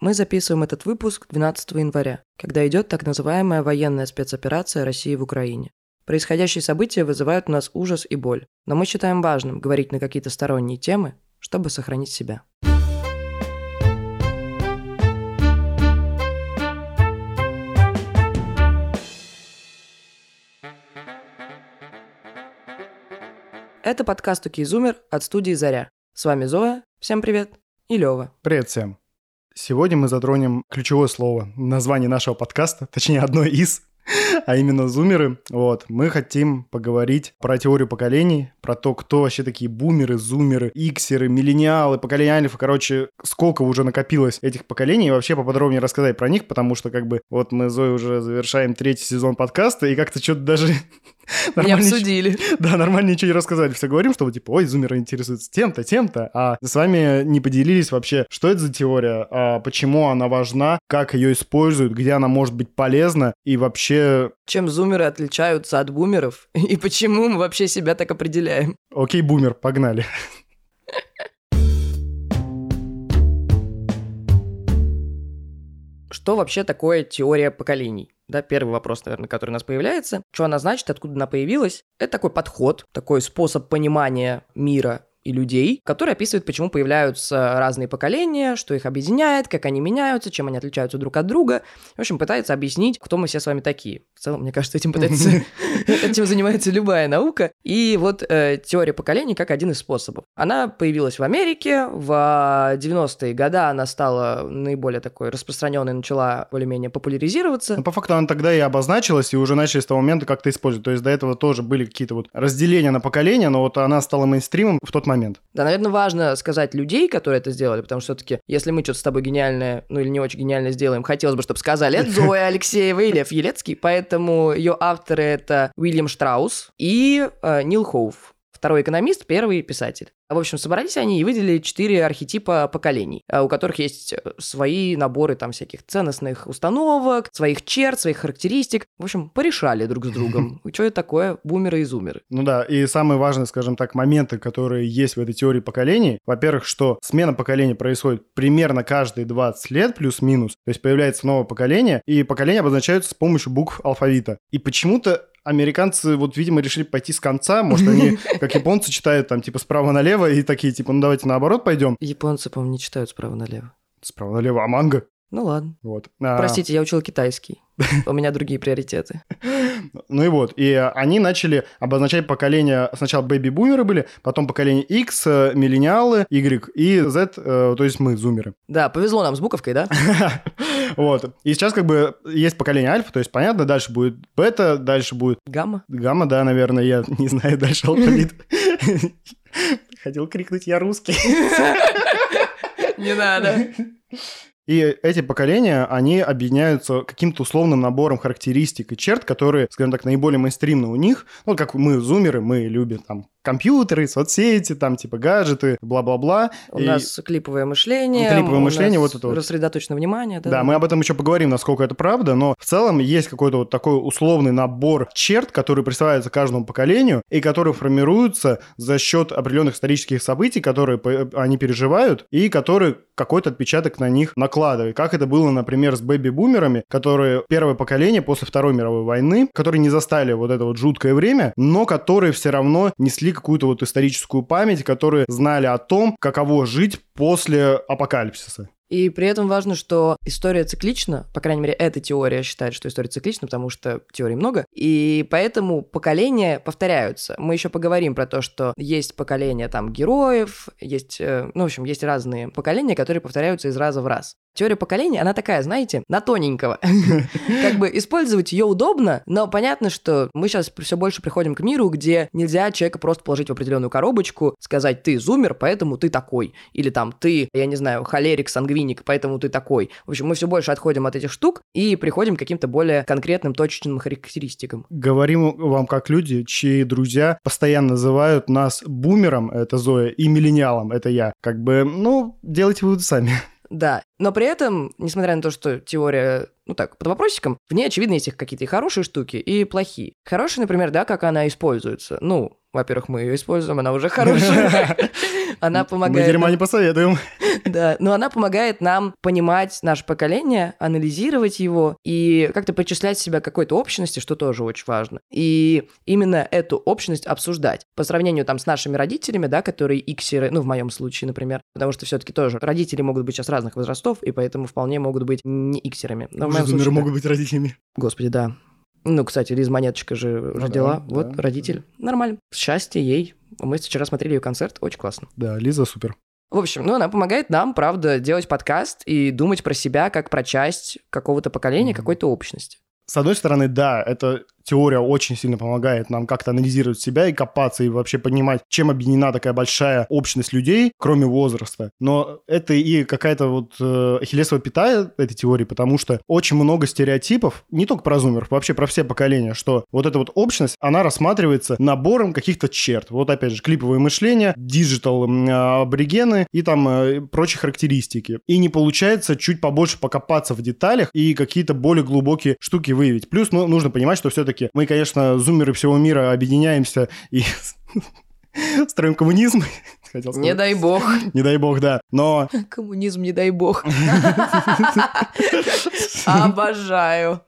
Мы записываем этот выпуск 12 января, когда идет так называемая военная спецоперация России в Украине. Происходящие события вызывают у нас ужас и боль, но мы считаем важным говорить на какие-то сторонние темы, чтобы сохранить себя. Это подкаст «Окей, Зумер» от студии «Заря». С вами Зоя, всем привет, и Лёва. Привет всем. Сегодня мы затронем ключевое слово название нашего подкаста, точнее, одно из, а именно зумеры. Вот, мы хотим поговорить про теорию поколений, про то, кто вообще такие бумеры, зумеры, иксеры, миллениалы, поколение альфа, короче, сколько уже накопилось этих поколений, и вообще поподробнее рассказать про них, потому что, как бы, вот мы, Зоя, уже завершаем третий сезон подкаста, и как-то что-то даже Не обсудили. Да, нормально ничего не рассказали. Все говорим, что, типа, ой, зумеры интересуются тем-то, тем-то, а с вами не поделились вообще, что это за теория, а почему она важна, как ее используют, где она может быть полезна, и вообще... Чем зумеры отличаются от бумеров, и почему мы вообще себя так определяем. Окей, бумер, погнали. Что вообще такое теория поколений? Да, первый вопрос, наверное, который у нас появляется. Что она значит, откуда она появилась? Это такой подход, такой способ понимания мира и людей, который описывает, почему появляются разные поколения, что их объединяет, как они меняются, чем они отличаются друг от друга. В общем, пытается объяснить, кто мы все с вами такие. В целом, мне кажется, этим пытается, этим занимается любая наука. И вот э, теория поколений как один из способов. Она появилась в Америке, в 90-е годы она стала наиболее такой распространенной, начала более-менее популяризироваться. Ну, по факту она тогда и обозначилась, и уже начали с того момента как-то использовать. То есть до этого тоже были какие-то вот разделения на поколения, но вот она стала мейнстримом в тот момент. Да, наверное, важно сказать людей, которые это сделали, потому что все-таки, если мы что-то с тобой гениальное, ну или не очень гениальное сделаем, хотелось бы, чтобы сказали, это Зоя Алексеева и Елецкий, поэтому ее авторы это Уильям Штраус и э, Нил Хоуф. Второй экономист, первый писатель. В общем, собрались они и выделили четыре архетипа поколений, э, у которых есть э, свои наборы там всяких ценностных установок, своих черт, своих характеристик. В общем, порешали друг с другом. Что это такое бумеры и зумеры? Ну да, и самые важные, скажем так, моменты, которые есть в этой теории поколений, во-первых, что смена поколения происходит примерно каждые 20 лет, плюс-минус, то есть появляется новое поколение, и поколения обозначаются с помощью букв алфавита. И почему-то американцы вот, видимо, решили пойти с конца. Может, они, как японцы, читают там, типа, справа налево и такие, типа, ну, давайте наоборот пойдем. Японцы, по-моему, не читают справа налево. Справа налево, а манго? Ну ладно. Вот. А... Простите, я учил китайский. У меня другие приоритеты. Ну и вот, и они начали обозначать поколение, сначала бэби-бумеры были, потом поколение X, э, миллениалы, Y и Z, э, то есть мы, зумеры. Да, повезло нам с буковкой, да? Вот. И сейчас как бы есть поколение альфа, то есть понятно, дальше будет бета, дальше будет... Гамма? Гамма, да, наверное, я не знаю дальше алфавит. Хотел крикнуть «Я русский». Не надо. И эти поколения, они объединяются каким-то условным набором характеристик и черт, которые, скажем так, наиболее мейнстримны у них. Ну, как мы, зумеры, мы любим там компьютеры, соцсети, там типа гаджеты, бла-бла-бла. У и... нас клиповое мышление. Клиповое мышление, вот это вот. Рассредоточено внимание. Да, да, мы об этом еще поговорим, насколько это правда, но в целом есть какой-то вот такой условный набор черт, которые представляются каждому поколению и которые формируются за счет определенных исторических событий, которые они переживают и которые какой-то отпечаток на них накладывают. Как это было, например, с бэби-бумерами, которые первое поколение после Второй мировой войны, которые не застали вот это вот жуткое время, но которые все равно несли какую-то вот историческую память, которые знали о том, каково жить после апокалипсиса. И при этом важно, что история циклична, по крайней мере, эта теория считает, что история циклична, потому что теорий много, и поэтому поколения повторяются. Мы еще поговорим про то, что есть поколения там героев, есть, э, ну, в общем, есть разные поколения, которые повторяются из раза в раз. Теория поколений, она такая, знаете, на тоненького. Как бы использовать ее удобно, но понятно, что мы сейчас все больше приходим к миру, где нельзя человека просто положить в определенную коробочку, сказать, ты зумер, поэтому ты такой. Или там, ты, я не знаю, холерик, сангвиник, поэтому ты такой. В общем, мы все больше отходим от этих штук и приходим к каким-то более конкретным, точечным характеристикам. Говорим вам как люди, чьи друзья постоянно называют нас бумером, это Зоя, и миллениалом, это я. Как бы, ну, делайте выводы сами. Да, но при этом, несмотря на то, что теория, ну так, под вопросиком, в ней, очевидно, есть какие-то и хорошие штуки, и плохие. Хорошие, например, да, как она используется. Ну, Во-первых, мы ее используем, она уже хорошая. Она Мы помогает... дерьма нам- не посоветуем. Да, но она помогает нам понимать наше поколение, анализировать его и как-то причислять себя к какой-то общности, что тоже очень важно. И именно эту общность обсуждать. По сравнению там с нашими родителями, да, которые иксеры, ну, в моем случае, например, потому что все-таки тоже родители могут быть сейчас разных возрастов, и поэтому вполне могут быть не иксерами. Но в моем случае, могут быть родителями. Господи, да. Ну, кстати, Лиза Монеточка же Ну родила. да, вот, да, родитель. Нормально. Счастье ей. Мы вчера смотрели ее концерт. Очень классно. Да, Лиза супер. В общем, ну, она помогает нам, правда, делать подкаст и думать про себя как про часть какого-то поколения, Мгм. какой-то общности. С одной стороны, да, эта теория очень сильно помогает нам как-то анализировать себя и копаться, и вообще понимать, чем объединена такая большая общность людей, кроме возраста. Но это и какая-то вот э, ахиллесова пята этой теории, потому что очень много стереотипов, не только про зумеров, вообще про все поколения, что вот эта вот общность, она рассматривается набором каких-то черт. Вот опять же, клиповое мышление, digital а, аборигены и там э, прочие характеристики. И не получается чуть побольше покопаться в деталях и какие-то более глубокие штуки выявить. Плюс ну, нужно понимать, что все-таки мы, конечно, зумеры всего мира объединяемся и строим коммунизм. Хотел сказать. Не дай бог. Не дай бог, да. Но Коммунизм, не дай бог. Обожаю.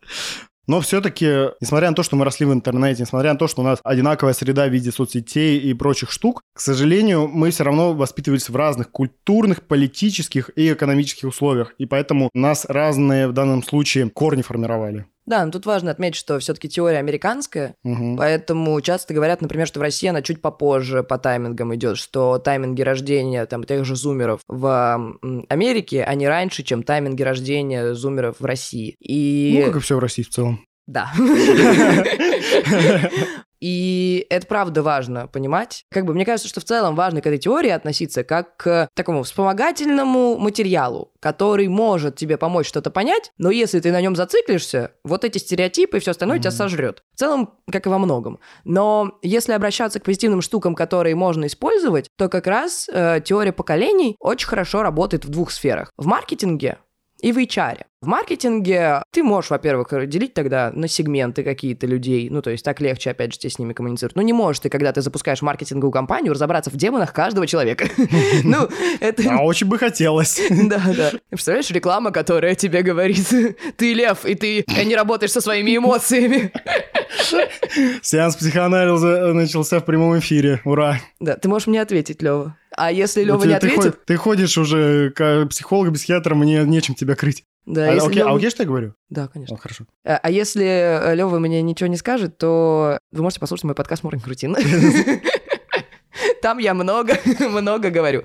Но все-таки, несмотря на то, что мы росли в интернете, несмотря на то, что у нас одинаковая среда в виде соцсетей и прочих штук, к сожалению, мы все равно воспитывались в разных культурных, политических и экономических условиях. И поэтому нас разные в данном случае корни формировали. Да, но тут важно отметить, что все-таки теория американская, Мгм. поэтому часто говорят, например, что в России она чуть попозже по таймингам идет, что тайминги рождения там тех же зумеров в Америке, они раньше, чем тайминги рождения зумеров в России. И Ну, как и все в России в целом. Да. И это правда важно понимать. Как бы мне кажется, что в целом важно к этой теории относиться как к такому вспомогательному материалу, который может тебе помочь что-то понять, но если ты на нем зациклишься, вот эти стереотипы и все остальное тебя Мгм. сожрет. В целом, как и во многом. Но если обращаться к позитивным штукам, которые можно использовать, то как раз э, теория поколений очень хорошо работает в двух сферах. В маркетинге и в HR. В маркетинге ты можешь, во-первых, делить тогда на сегменты какие-то людей, ну, то есть так легче, опять же, тебе с ними коммуницировать. Но не можешь ты, когда ты запускаешь маркетинговую компанию, разобраться в демонах каждого человека. Ну, это... А очень бы хотелось. Да, да. Представляешь, реклама, которая тебе говорит, ты лев, и ты не работаешь со своими эмоциями. Сеанс психоанализа начался в прямом эфире. Ура. Да, ты можешь мне ответить, Лева. А если Ну, Лева ты- не ты ответит, ход- Ты ходишь уже к психологу, психиатру, мне нечем тебя крыть. Да, А, если окей, а Лёва- окей, что я говорю? Да, конечно. О, хорошо. А а если Лева мне ничего не скажет, то вы можете послушать мой подкаст Morning Routine. Там я много, много говорю.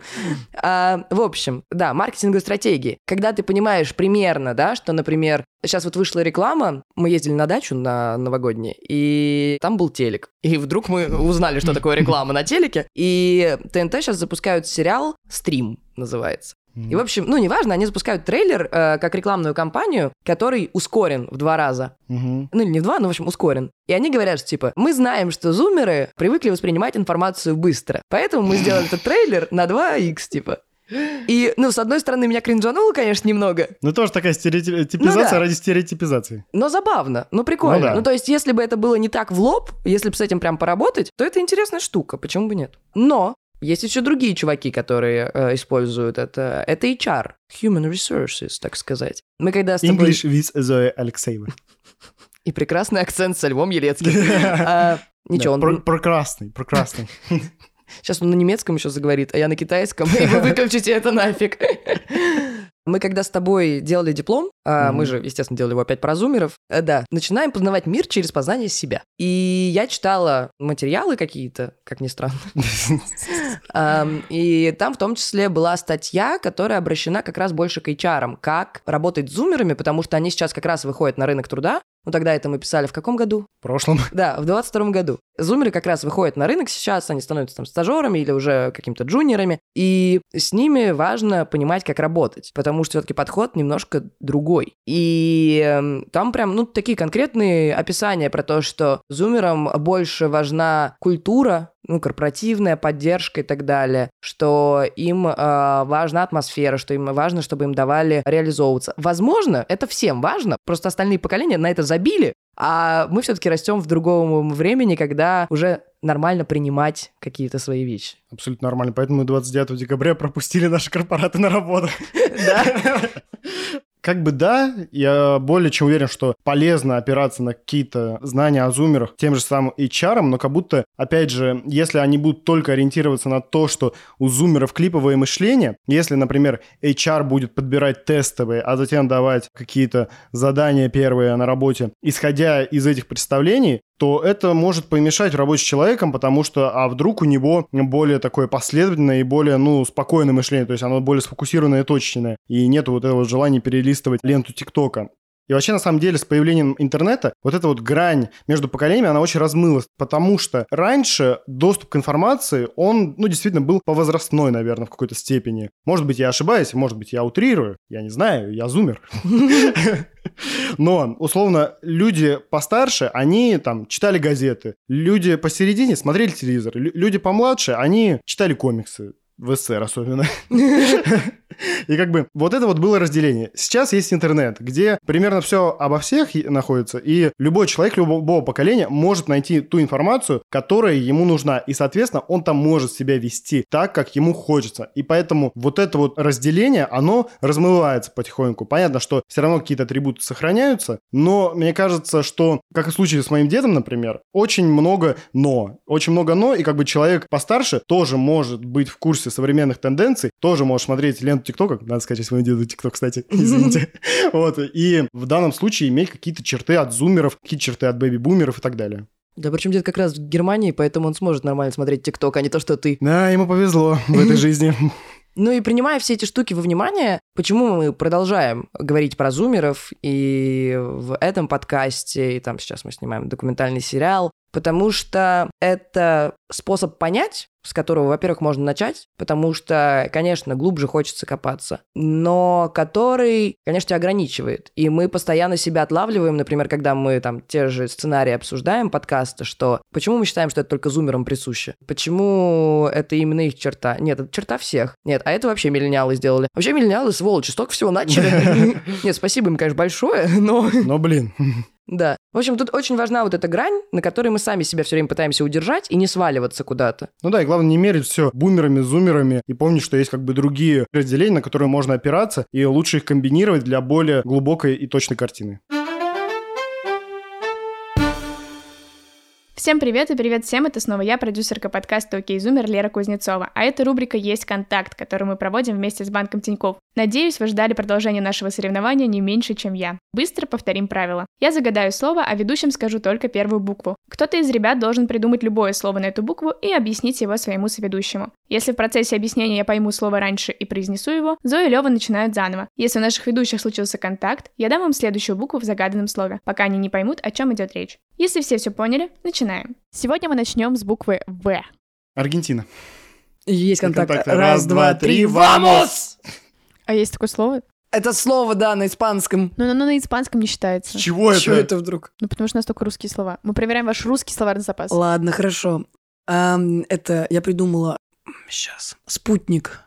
А, в общем, да, маркетинговые стратегии. Когда ты понимаешь примерно, да, что, например, сейчас вот вышла реклама, мы ездили на дачу на новогодние, и там был телек. И вдруг мы узнали, что такое реклама на телеке. И ТНТ сейчас запускают сериал «Стрим» называется. И, в общем, ну, неважно, они запускают трейлер э, как рекламную кампанию, который ускорен в два раза. Мгм. Ну, или не в два, но, в общем, ускорен. И они говорят, что, типа, мы знаем, что зумеры привыкли воспринимать информацию быстро. Поэтому мы сделали этот трейлер на 2х, типа. И, ну, с одной стороны, меня кринжануло, конечно, немного, Ну, тоже такая стереотипизация Ну да. ради стереотипизации. но забавно, ну, прикольно. Ну да. Ну, то есть, если бы это было не так в лоб, если бы с этим прям поработать, то это интересная штука, почему бы нет? Но есть еще другие чуваки, которые э, используют это. Это HR, Human Resources, так сказать. Мы когда с тобой... English with Зоя Алексеева. И прекрасный акцент со Львом Елецким. А, Ничего, он Про- Прекрасный, прекрасный. Сейчас он на немецком еще заговорит, а я на китайском, и вы выключите это нафиг. Мы когда с тобой делали диплом, Мгм. мы же, естественно, делали его опять про зумеров, э, да, начинаем познавать мир через познание себя. И я читала материалы какие-то, как ни странно, И там в том числе была статья, которая обращена как раз больше к HR, как работать с зумерами, потому что они сейчас как раз выходят на рынок труда. Ну, тогда это мы писали в каком году? В прошлом. Да, в 22 году. Зумеры как раз выходят на рынок сейчас, они становятся там стажерами или уже какими-то джуниорами, и с ними важно понимать, как работать, потому что все-таки подход немножко другой. И эм, там прям, ну, такие конкретные описания про то, что зумерам больше важна культура, ну, корпоративная поддержка и так далее, что им э, важна атмосфера, что им важно, чтобы им давали реализовываться. Возможно, это всем важно, просто остальные поколения на это забили, а мы все-таки растем в другом времени, когда уже нормально принимать какие-то свои вещи. Абсолютно нормально. Поэтому мы 29 декабря пропустили наши корпораты на работу. Да? Как бы да, я более чем уверен, что полезно опираться на какие-то знания о зумерах тем же самым HR, но как будто, опять же, если они будут только ориентироваться на то, что у зумеров клиповое мышление, если, например, HR будет подбирать тестовые, а затем давать какие-то задания первые на работе, исходя из этих представлений, то это может помешать работе с человеком, потому что, а вдруг у него более такое последовательное и более, ну, спокойное мышление, то есть оно более сфокусированное и точечное, и нет вот этого желания перелистывать ленту ТикТока. И вообще, на самом деле, с появлением интернета вот эта вот грань между поколениями, она очень размылась, потому что раньше доступ к информации, он, ну, действительно был по возрастной, наверное, в какой-то степени. Может быть, я ошибаюсь, может быть, я утрирую, я не знаю, я зумер. Но, условно, люди постарше, они там читали газеты, люди посередине смотрели телевизор, люди помладше, они читали комиксы, в СССР особенно. И как бы вот это вот было разделение. Сейчас есть интернет, где примерно все обо всех находится, и любой человек любого поколения может найти ту информацию, которая ему нужна, и, соответственно, он там может себя вести так, как ему хочется. И поэтому вот это вот разделение, оно размывается потихоньку. Понятно, что все равно какие-то атрибуты сохраняются, но мне кажется, что, как и в случае с моим дедом, например, очень много «но». Очень много «но», и как бы человек постарше тоже может быть в курсе современных тенденций, тоже может смотреть ленту ТикТока, надо сказать, своему деду ТикТок, кстати, извините. Вот, и в данном случае иметь какие-то черты от зумеров, какие-то черты от бэби-бумеров и так далее. Да, причем дед как раз в Германии, поэтому он сможет нормально смотреть ТикТок, а не то, что ты. Да, ему повезло в этой жизни. Ну и принимая все эти штуки во внимание, почему мы продолжаем говорить про зумеров и в этом подкасте, и там сейчас мы снимаем документальный сериал, потому что это способ понять, с которого, во-первых, можно начать, потому что, конечно, глубже хочется копаться, но который, конечно, тебя ограничивает. И мы постоянно себя отлавливаем, например, когда мы там те же сценарии обсуждаем подкаста, что почему мы считаем, что это только зумерам присуще? Почему это именно их черта? Нет, это черта всех. Нет, а это вообще миллениалы сделали. Вообще миллениалы, сволочи, столько всего начали. Нет, спасибо им, конечно, большое, но... Но, блин. Да. В общем, тут очень важна вот эта грань, на которой мы сами себя все время пытаемся удержать и не сваливаться куда-то. Ну да, и главное не мерить все бумерами, зумерами и помнить, что есть как бы другие разделения, на которые можно опираться, и лучше их комбинировать для более глубокой и точной картины. Всем привет и привет всем, это снова я, продюсерка подкаста «Окей, Зумер» Лера Кузнецова, а эта рубрика «Есть контакт», которую мы проводим вместе с Банком Тиньков. Надеюсь, вы ждали продолжения нашего соревнования не меньше, чем я. Быстро повторим правила. Я загадаю слово, а ведущим скажу только первую букву. Кто-то из ребят должен придумать любое слово на эту букву и объяснить его своему соведущему. Если в процессе объяснения я пойму слово раньше и произнесу его, Зоя и Лева начинают заново. Если у наших ведущих случился контакт, я дам им следующую букву в загаданном слове, пока они не поймут, о чем идет речь. Если все все поняли, начинаем. Сегодня мы начнем с буквы В. Аргентина. Есть контакт. контакт. Раз, два, три, вамос! А есть такое слово? Это слово, да, на испанском. Но оно на испанском не считается. С чего это? Чего это вдруг? Ну, потому что у нас только русские слова. Мы проверяем ваш русский словарный запас. Ладно, хорошо. Ам, это я придумала... Сейчас. Спутник.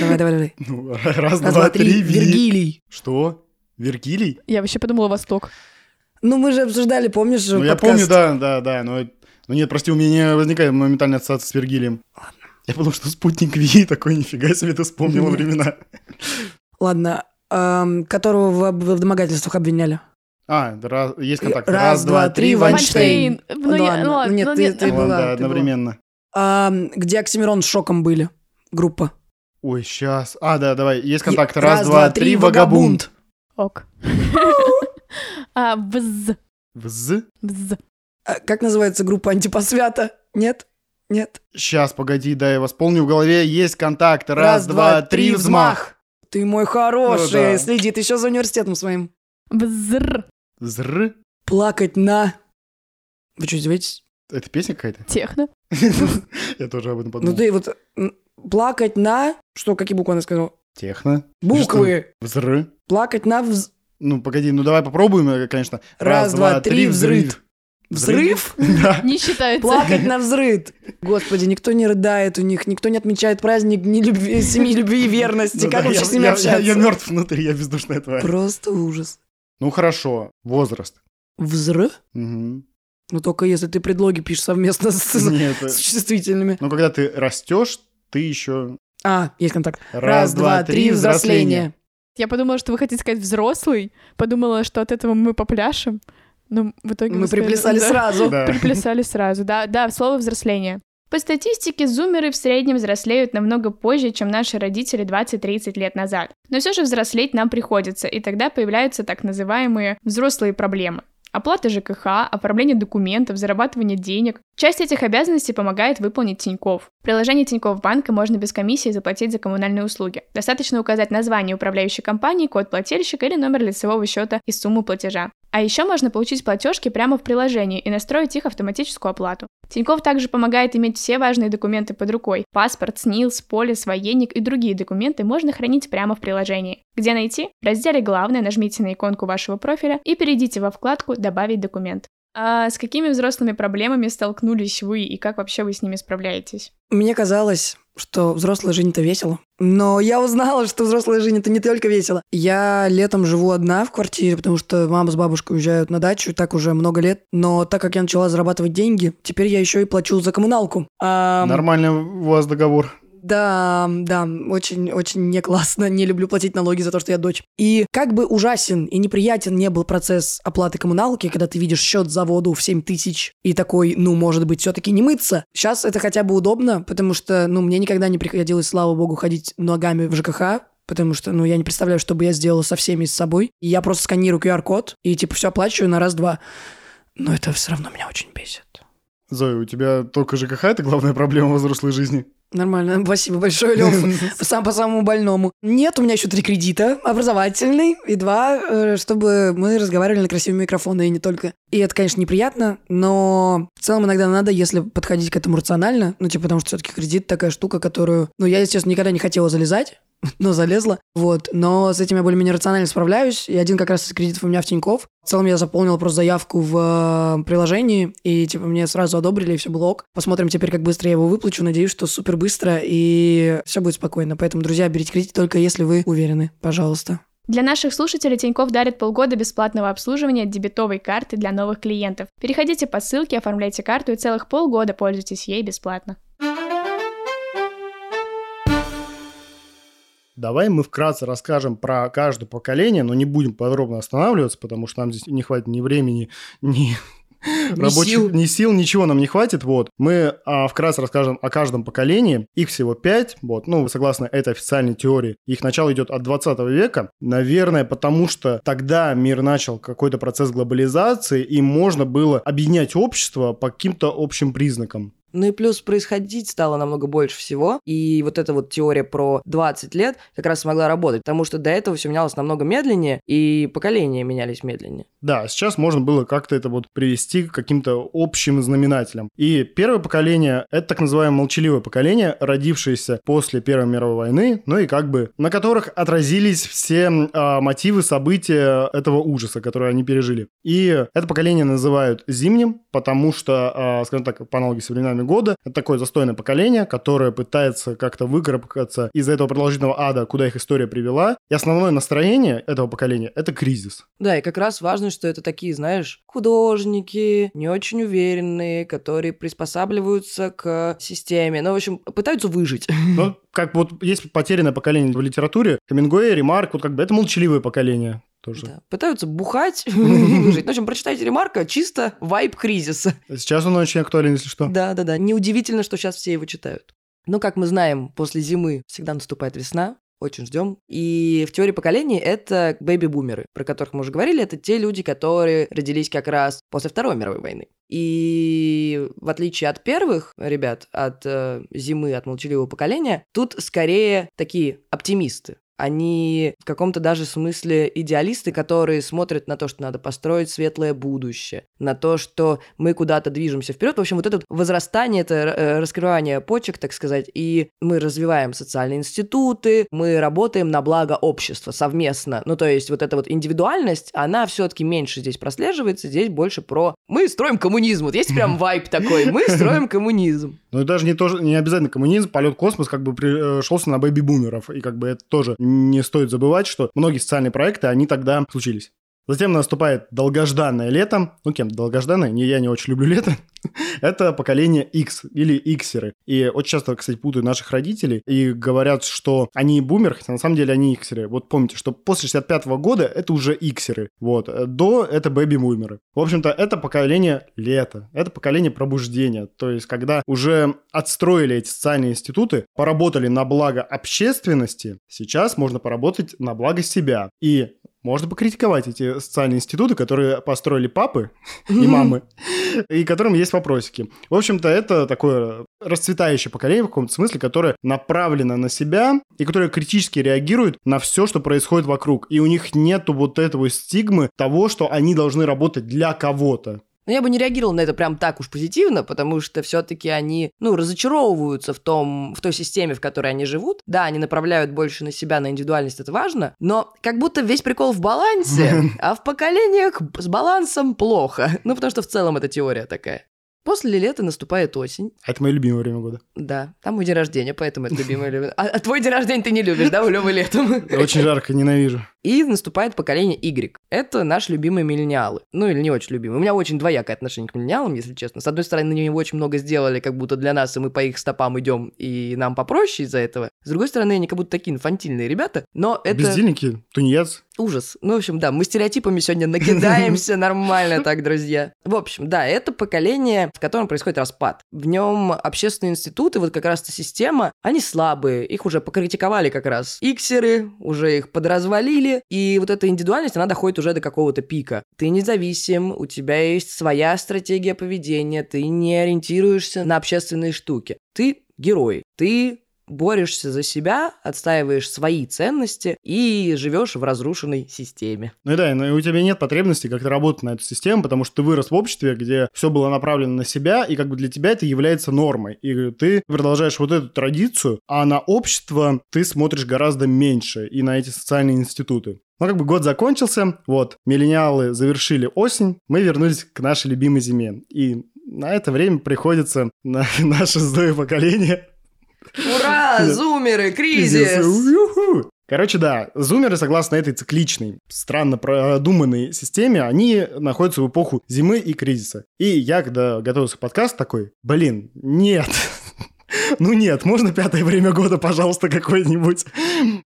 Давай, давай, давай. Ну, раз, Раз, два, три, Вергилий. Что? Вергилий? Я вообще подумала Восток. Ну, мы же обсуждали, помнишь, Ну, я помню, да, да, да, но... Ну нет, прости, у меня не возникает моментальная ассоциация с Вергилием. Ладно. Я подумал, что спутник Ви такой, нифига себе, ты вспомнила времена. Ладно, ам, которого в, в домогательствах обвиняли. А, раз- есть контакт. Раз, два, три, Вайнштейн. Ну, я- ладно. ну ладно, Нет, ну ты- нет. ты была, да, ты была. одновременно. Ам, где Оксимирон с шоком были? Группа. Ой, сейчас. А, да, давай, есть контакт. Е- Раз, два, три, вагабунд. Ок. А, вз. Вз. Вз. А как называется группа антипосвята? Нет? Нет? Сейчас, погоди, дай я восполню в голове. Есть контакт. Раз, два, три, взмах. Ты мой хороший, Ну да. следит еще за университетом своим. Взр. Зр. Плакать на... Вы что, издеваетесь? Это песня какая-то? Техно. Я тоже об этом Ну подумал. ты вот... Плакать на... Что, какие буквы она сказала? Техно. Буквы. Взры. Плакать на... вз- Ну, погоди, ну давай попробуем, э, конечно. Раз, два, три, взрыв. Взрыв? Да. Не считается. Плакать на взрыв. Господи, никто не рыдает у них, никто не отмечает праздник ни любви, семьи, любви и верности. Ну Как да, вообще я- с ними я- общаться? Я мертв внутри, я бездушная тварь. Просто ужас. Ну хорошо, возраст. Взрыв? Ну, только если ты предлоги пишешь совместно с, Нет, с существительными. но когда ты растешь, ты еще А, есть контакт. Раз, два, три, взросление. Я подумала, что вы хотите сказать взрослый. Подумала, что от этого мы попляшем. Но в итоге Мы сказали- приплясали Да. сразу. Да. Приплясали сразу, да, да, слово взросление. По статистике, зумеры в среднем взрослеют намного позже, чем наши родители 20-30 лет назад. Но все же взрослеть нам приходится, и тогда появляются так называемые взрослые проблемы. Оплата ЖКХ, оформление документов, зарабатывание денег. Часть этих обязанностей помогает выполнить Тиньков. В приложении Тинькофф банка можно без комиссии заплатить за коммунальные услуги. Достаточно указать название управляющей компании, код плательщика или номер лицевого счета и сумму платежа. А еще можно получить платежки прямо в приложении и настроить их автоматическую оплату. Тинькофф также помогает иметь все важные документы под рукой. Паспорт, СНИЛС, полис, военник и другие документы можно хранить прямо в приложении. Где найти? В разделе «Главное» нажмите на иконку вашего профиля и перейдите во вкладку «Добавить документ». А с какими взрослыми проблемами столкнулись вы и как вообще вы с ними справляетесь? Мне казалось, что взрослая жизнь это весело. Но я узнала, что взрослая жизнь это не только весело. Я летом живу одна в квартире, потому что мама с бабушкой уезжают на дачу, и так уже много лет. Но так как я начала зарабатывать деньги, теперь я еще и плачу за коммуналку. А, Нормальный у вас договор. Да, да, очень, очень не классно. Не люблю платить налоги за то, что я дочь. И как бы ужасен и неприятен не был процесс оплаты коммуналки, когда ты видишь счет за воду в 7 тысяч и такой, ну, может быть, все-таки не мыться. Сейчас это хотя бы удобно, потому что, ну, мне никогда не приходилось, слава богу, ходить ногами в ЖКХ, Потому что, ну, я не представляю, что бы я сделала со всеми с собой. И я просто сканирую QR-код и, типа, все оплачиваю на раз-два. Но это все равно меня очень бесит. Зоя, у тебя только ЖКХ это главная проблема взрослой жизни? Нормально, спасибо большое, Лев. Сам по самому больному. Нет, у меня еще три кредита. Образовательный и два, э, чтобы мы разговаривали на красивые микрофоны и не только. И это, конечно, неприятно, но в целом иногда надо, если подходить к этому рационально, ну, типа, потому что все-таки кредит такая штука, которую, ну, я, естественно, никогда не хотела залезать, но залезла, вот, но с этим я более-менее рационально справляюсь, и один как раз из кредитов у меня в Тинькофф. В целом я заполнил просто заявку в э, приложении, и, типа, мне сразу одобрили, и все было ок. Посмотрим теперь, как быстро я его выплачу, надеюсь, что супер быстро, и все будет спокойно. Поэтому, друзья, берите кредит только если вы уверены, пожалуйста. Для наших слушателей Тинькофф дарит полгода бесплатного обслуживания дебетовой карты для новых клиентов. Переходите по ссылке, оформляйте карту и целых полгода пользуйтесь ей бесплатно. Давай мы вкратце расскажем про каждое поколение, но не будем подробно останавливаться, потому что нам здесь не хватит ни времени, ни рабочих, сил. ни сил, ничего нам не хватит. Вот мы а, вкратце расскажем о каждом поколении. Их всего пять. Вот, ну согласно этой официальной теории, их начало идет от 20 века. Наверное, потому что тогда мир начал какой-то процесс глобализации, и можно было объединять общество по каким-то общим признакам. Ну и плюс происходить стало намного больше всего, и вот эта вот теория про 20 лет как раз смогла работать, потому что до этого все менялось намного медленнее, и поколения менялись медленнее. Да, сейчас можно было как-то это вот привести к каким-то общим знаменателям. И первое поколение — это так называемое молчаливое поколение, родившееся после Первой мировой войны, ну и как бы на которых отразились все а, мотивы, события этого ужаса, которые они пережили. И это поколение называют зимним, потому что, а, скажем так, по аналогии с временами года, это такое застойное поколение, которое пытается как-то выкарабкаться из этого продолжительного ада, куда их история привела. И основное настроение этого поколения — это кризис. Да, и как раз важно, что это такие, знаешь, художники, не очень уверенные, которые приспосабливаются к системе, ну, в общем, пытаются выжить. Ну, как вот есть потерянное поколение в литературе, Камингуэй, Ремарк, вот как бы это молчаливое поколение тоже. Да, Пытаются бухать и выжить. Ну, в общем, прочитайте ремарка, чисто вайп кризиса. Сейчас он очень актуален, если что. Да-да-да, неудивительно, что сейчас все его читают. Ну, как мы знаем, после зимы всегда наступает весна, очень ждем. И в теории поколений это бэби-бумеры, про которых мы уже говорили. Это те люди, которые родились как раз после Второй мировой войны. И в отличие от первых ребят, от э, зимы, от молчаливого поколения, тут скорее такие оптимисты. Они в каком-то даже смысле идеалисты, которые смотрят на то, что надо построить светлое будущее, на то, что мы куда-то движемся вперед. В общем, вот это возрастание, это э, раскрывание почек, так сказать, и мы развиваем социальные институты, мы работаем на благо общества совместно. Ну, то есть вот эта вот индивидуальность, она все-таки меньше здесь прослеживается, здесь больше про «мы строим коммунизм». Вот есть прям вайп такой «мы строим коммунизм». Ну и даже не, тоже, не обязательно коммунизм, полет космос как бы пришелся на бэби-бумеров. И как бы это тоже не стоит забывать, что многие социальные проекты, они тогда случились. Затем наступает долгожданное лето. Ну, кем долгожданное? Не, я не очень люблю лето. Это поколение X или Иксеры. И очень часто, кстати, путают наших родителей и говорят, что они бумеры, хотя на самом деле они Иксеры. Вот помните, что после 65 -го года это уже Иксеры. Вот. До это бэби-бумеры. В общем-то, это поколение лета. Это поколение пробуждения. То есть, когда уже отстроили эти социальные институты, поработали на благо общественности, сейчас можно поработать на благо себя. И можно покритиковать эти социальные институты, которые построили папы и мамы, и которым есть вопросики. В общем-то, это такое расцветающее поколение в каком-то смысле, которое направлено на себя и которое критически реагирует на все, что происходит вокруг. И у них нету вот этого стигмы того, что они должны работать для кого-то. Но я бы не реагировал на это прям так уж позитивно, потому что все-таки они, ну, разочаровываются в том, в той системе, в которой они живут. Да, они направляют больше на себя, на индивидуальность, это важно, но как будто весь прикол в балансе, а в поколениях с балансом плохо. Ну, потому что в целом это теория такая. После лета наступает осень. А это мое любимое время года. Да, там мой день рождения, поэтому это любимое время. А, а твой день рождения ты не любишь, да, у Лёвы летом? Очень жарко, ненавижу. И наступает поколение Y. Это наши любимые миллениалы. Ну, или не очень любимые. У меня очень двоякое отношение к миллениалам, если честно. С одной стороны, они очень много сделали, как будто для нас, и мы по их стопам идем, и нам попроще из-за этого. С другой стороны, они как будто такие инфантильные ребята, но это... Бездельники, тунеядцы. Ужас. Ну, в общем, да, мы стереотипами сегодня накидаемся нормально так, друзья. В общем, да, это поколение, в котором происходит распад. В нем общественные институты, вот как раз эта система, они слабые. Их уже покритиковали как раз иксеры, уже их подразвалили, и вот эта индивидуальность, она доходит уже до какого-то пика. Ты независим, у тебя есть своя стратегия поведения, ты не ориентируешься на общественные штуки. Ты герой, ты борешься за себя, отстаиваешь свои ценности и живешь в разрушенной системе. Ну и да, но у тебя нет потребности как-то работать на эту систему, потому что ты вырос в обществе, где все было направлено на себя, и как бы для тебя это является нормой. И ты продолжаешь вот эту традицию, а на общество ты смотришь гораздо меньше и на эти социальные институты. Ну, как бы год закончился, вот, миллениалы завершили осень, мы вернулись к нашей любимой зиме. И на это время приходится на наше злое поколение Ура! Зумеры! Кризис! Короче, да, зумеры, согласно этой цикличной, странно продуманной системе, они находятся в эпоху зимы и кризиса. И я, когда готовился к подкасту, такой, блин, нет, ну нет, можно пятое время года, пожалуйста, какое-нибудь.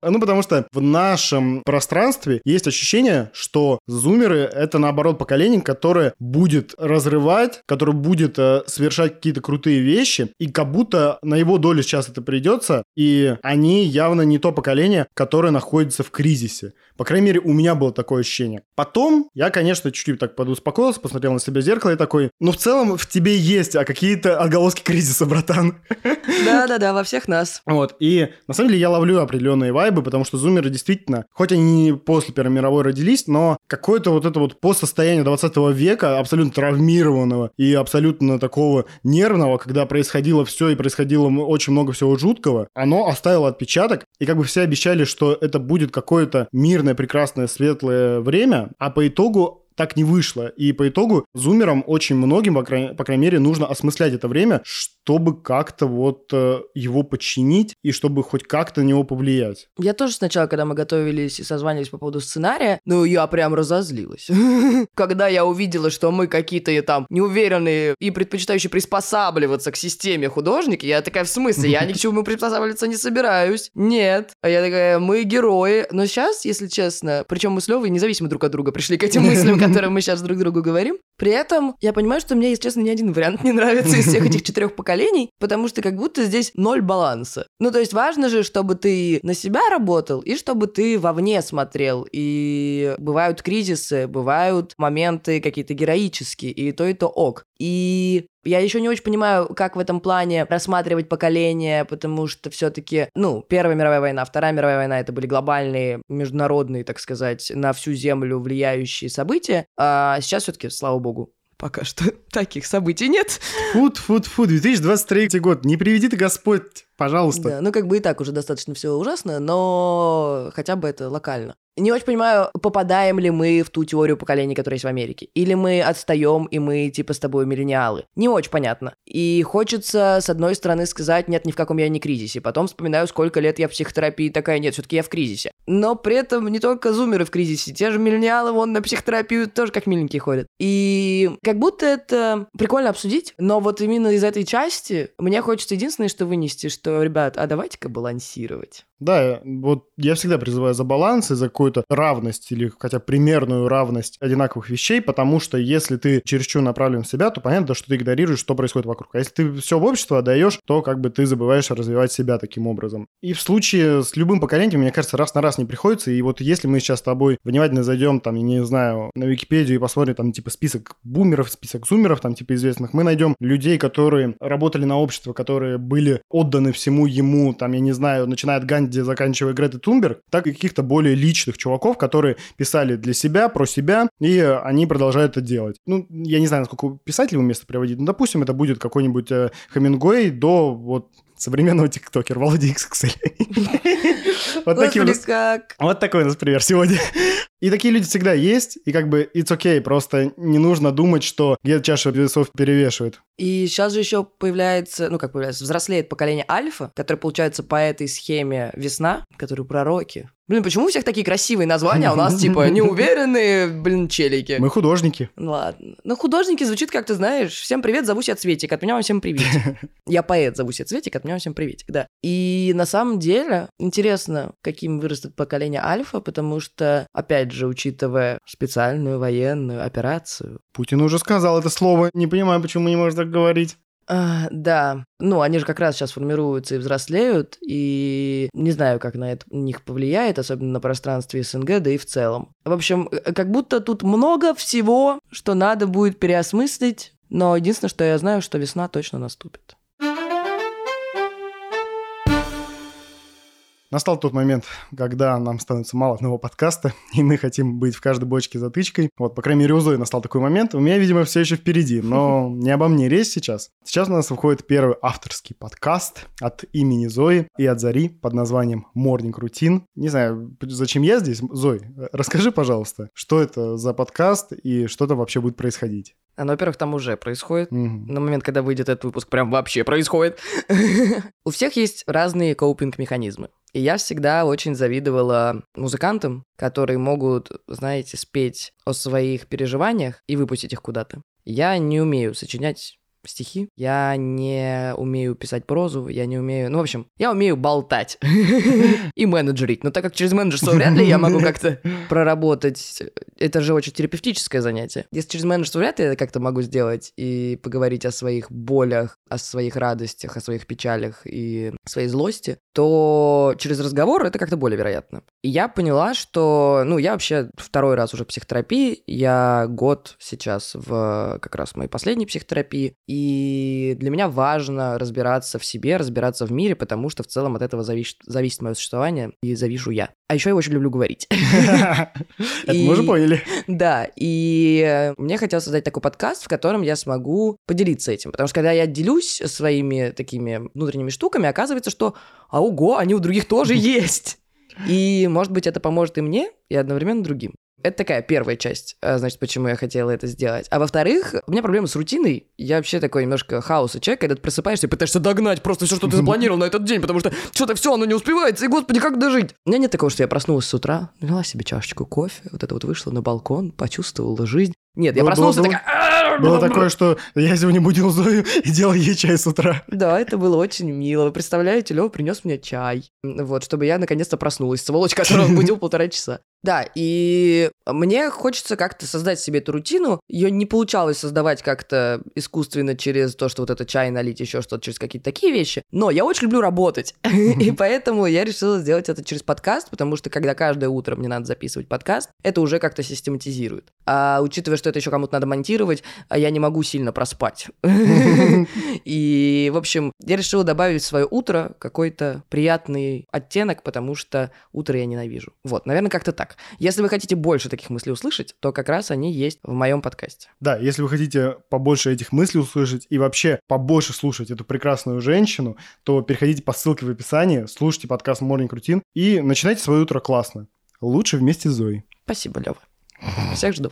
Ну, потому что в нашем пространстве есть ощущение, что зумеры — это, наоборот, поколение, которое будет разрывать, которое будет э, совершать какие-то крутые вещи, и как будто на его долю сейчас это придется, и они явно не то поколение, которое находится в кризисе. По крайней мере, у меня было такое ощущение. Потом я, конечно, чуть-чуть так подуспокоился, посмотрел на себя в зеркало и такой, ну, в целом, в тебе есть а какие-то отголоски кризиса, братан. Да-да-да, во всех нас. Вот, и на самом деле я ловлю определенные вайбы, потому что зумеры действительно, хоть они не после Первой мировой родились, но какое-то вот это вот постсостояние 20 века, абсолютно травмированного и абсолютно такого нервного, когда происходило все и происходило очень много всего жуткого, оно оставило отпечаток, и как бы все обещали, что это будет какое-то мирное, прекрасное, светлое время, а по итогу так не вышло. И по итогу зумерам очень многим, по крайней, по мере, нужно осмыслять это время, чтобы как-то вот э, его подчинить и чтобы хоть как-то на него повлиять. Я тоже сначала, когда мы готовились и созванивались по поводу сценария, ну, я прям разозлилась. Когда я увидела, что мы какие-то там неуверенные и предпочитающие приспосабливаться к системе художники, я такая, в смысле? Я ни к чему приспосабливаться не собираюсь. Нет. А я такая, мы герои. Но сейчас, если честно, причем мы с Левой независимо друг от друга пришли к этим мыслям, котором мы сейчас друг другу говорим. При этом я понимаю, что мне, если честно, ни один вариант не нравится из всех этих четырех поколений, потому что как будто здесь ноль баланса. Ну, то есть важно же, чтобы ты на себя работал и чтобы ты вовне смотрел. И бывают кризисы, бывают моменты какие-то героические, и то, и то ок. И я еще не очень понимаю, как в этом плане рассматривать поколение, потому что все-таки, ну, Первая мировая война, Вторая мировая война это были глобальные, международные, так сказать, на всю землю влияющие события. А сейчас все-таки, слава богу, пока что таких событий нет. Фуд, фуд, фуд, 2023 год, не приведи ты Господь Пожалуйста. Да, ну как бы и так уже достаточно все ужасно, но хотя бы это локально. Не очень понимаю, попадаем ли мы в ту теорию поколений, которая есть в Америке. Или мы отстаем, и мы типа с тобой миллениалы. Не очень понятно. И хочется, с одной стороны, сказать, нет, ни в каком я не кризисе. Потом вспоминаю, сколько лет я в психотерапии, такая, нет, все-таки я в кризисе. Но при этом не только зумеры в кризисе, те же миллениалы, вон на психотерапию тоже как миленькие ходят. И как будто это прикольно обсудить, но вот именно из этой части мне хочется единственное, что вынести, что, ребят, а давайте-ка балансировать. Да, вот я всегда призываю за баланс и за какую-то равность или хотя примерную равность одинаковых вещей, потому что если ты чересчур направлен в себя, то понятно, что ты игнорируешь, что происходит вокруг. А если ты все в общество отдаешь, то как бы ты забываешь развивать себя таким образом. И в случае с любым поколением, мне кажется, раз на раз не приходится. И вот если мы сейчас с тобой внимательно зайдем, там, я не знаю, на Википедию и посмотрим там типа список бумеров, список зумеров, там типа известных, мы найдем людей, которые работали на общество, которые были отданы всему ему, там, я не знаю, начиная от Ганди, заканчивая Гретой Тунберг, так и каких-то более личных чуваков, которые писали для себя, про себя, и они продолжают это делать. Ну, я не знаю, насколько писателей место приводить, но, допустим, это будет какой-нибудь э, Хемингуэй до вот современного тиктокера Володя XXL. Вот такие у нас... Вот такой у нас пример сегодня. И такие люди всегда есть, и как бы it's okay, просто не нужно думать, что где-то чаша весов перевешивает. И сейчас же еще появляется, ну как появляется, взрослеет поколение альфа, которое получается по этой схеме весна, которые пророки. Блин, почему у всех такие красивые названия, а у нас типа неуверенные, блин, челики? Мы художники. Ладно. Ну, художники звучит как ты знаешь. Всем привет, зовусь я Цветик, от меня вам всем привет. Я поэт, зовусь я Цветик, от меня вам всем приветик, да. И на самом деле интересно, каким вырастет поколение альфа, потому что, опять же, учитывая специальную военную операцию. Путин уже сказал это слово, не понимаю, почему не может так говорить. А, да, ну они же как раз сейчас формируются и взрослеют, и не знаю, как на это них повлияет, особенно на пространстве СНГ, да и в целом. В общем, э, как будто тут много всего, что надо будет переосмыслить, но единственное, что я знаю, что весна точно наступит. Настал тот момент, когда нам становится мало одного подкаста, и мы хотим быть в каждой бочке затычкой. Вот, по крайней мере, у Зои настал такой момент. У меня, видимо, все еще впереди, но не обо мне речь сейчас. Сейчас у нас выходит первый авторский подкаст от имени Зои и от Зари под названием Morning Routine. Не знаю, зачем я здесь. Зой, расскажи, пожалуйста, что это за подкаст и что там вообще будет происходить? Ну, во-первых, там уже происходит. Mm-hmm. На момент, когда выйдет этот выпуск, прям вообще происходит. У всех есть разные коупинг-механизмы. И я всегда очень завидовала музыкантам, которые могут, знаете, спеть о своих переживаниях и выпустить их куда-то. Я не умею сочинять стихи, я не умею писать прозу, я не умею... Ну, в общем, я умею болтать и менеджерить. Но так как через менеджерство вряд ли я могу как-то проработать, это же очень терапевтическое занятие. Если через менеджерство вряд ли я как-то могу сделать и поговорить о своих болях, о своих радостях, о своих печалях и своей злости, то через разговор это как-то более вероятно. И я поняла, что, ну, я вообще второй раз уже в психотерапии, я год сейчас в как раз моей последней психотерапии, и для меня важно разбираться в себе, разбираться в мире, потому что в целом от этого зависит, зависит мое существование, и завишу я. А еще я очень люблю говорить. Это мы уже поняли. Да, и мне хотелось создать такой подкаст, в котором я смогу поделиться этим. Потому что когда я делюсь своими такими внутренними штуками, оказывается, что а ого, они у других тоже есть. И, может быть, это поможет и мне, и одновременно другим. Это такая первая часть, а, значит, почему я хотела это сделать. А во-вторых, у меня проблема с рутиной. Я вообще такой немножко хаоса человек, когда ты просыпаешься и пытаешься догнать просто все, что ты запланировал на этот день, потому что что-то все, оно не успевается, и, господи, как дожить? У меня нет такого, что я проснулась с утра, налила себе чашечку кофе, вот это вот вышла на балкон, почувствовала жизнь. Нет, я проснулся такая... Было такое, что я сегодня будил Зою и делал ей чай с утра. Да, это было очень мило. Вы представляете, Лёва принес мне чай. Вот, чтобы я наконец-то проснулась. Сволочь, которого будил полтора часа. Да, и мне хочется как-то создать себе эту рутину. Ее не получалось создавать как-то искусственно через то, что вот это чай налить, еще что-то, через какие-то такие вещи. Но я очень люблю работать. И поэтому я решила сделать это через подкаст, потому что когда каждое утро мне надо записывать подкаст, это уже как-то систематизирует. А учитывая, что это еще кому-то надо монтировать, а я не могу сильно проспать. И, в общем, я решила добавить в свое утро какой-то приятный оттенок, потому что утро я ненавижу. Вот, наверное, как-то так. Если вы хотите больше таких мыслей услышать, то как раз они есть в моем подкасте. Да, если вы хотите побольше этих мыслей услышать и вообще побольше слушать эту прекрасную женщину, то переходите по ссылке в описании, слушайте подкаст Morning Routine и начинайте свое утро классно. Лучше вместе с Зоей. Спасибо, Лева. Всех жду.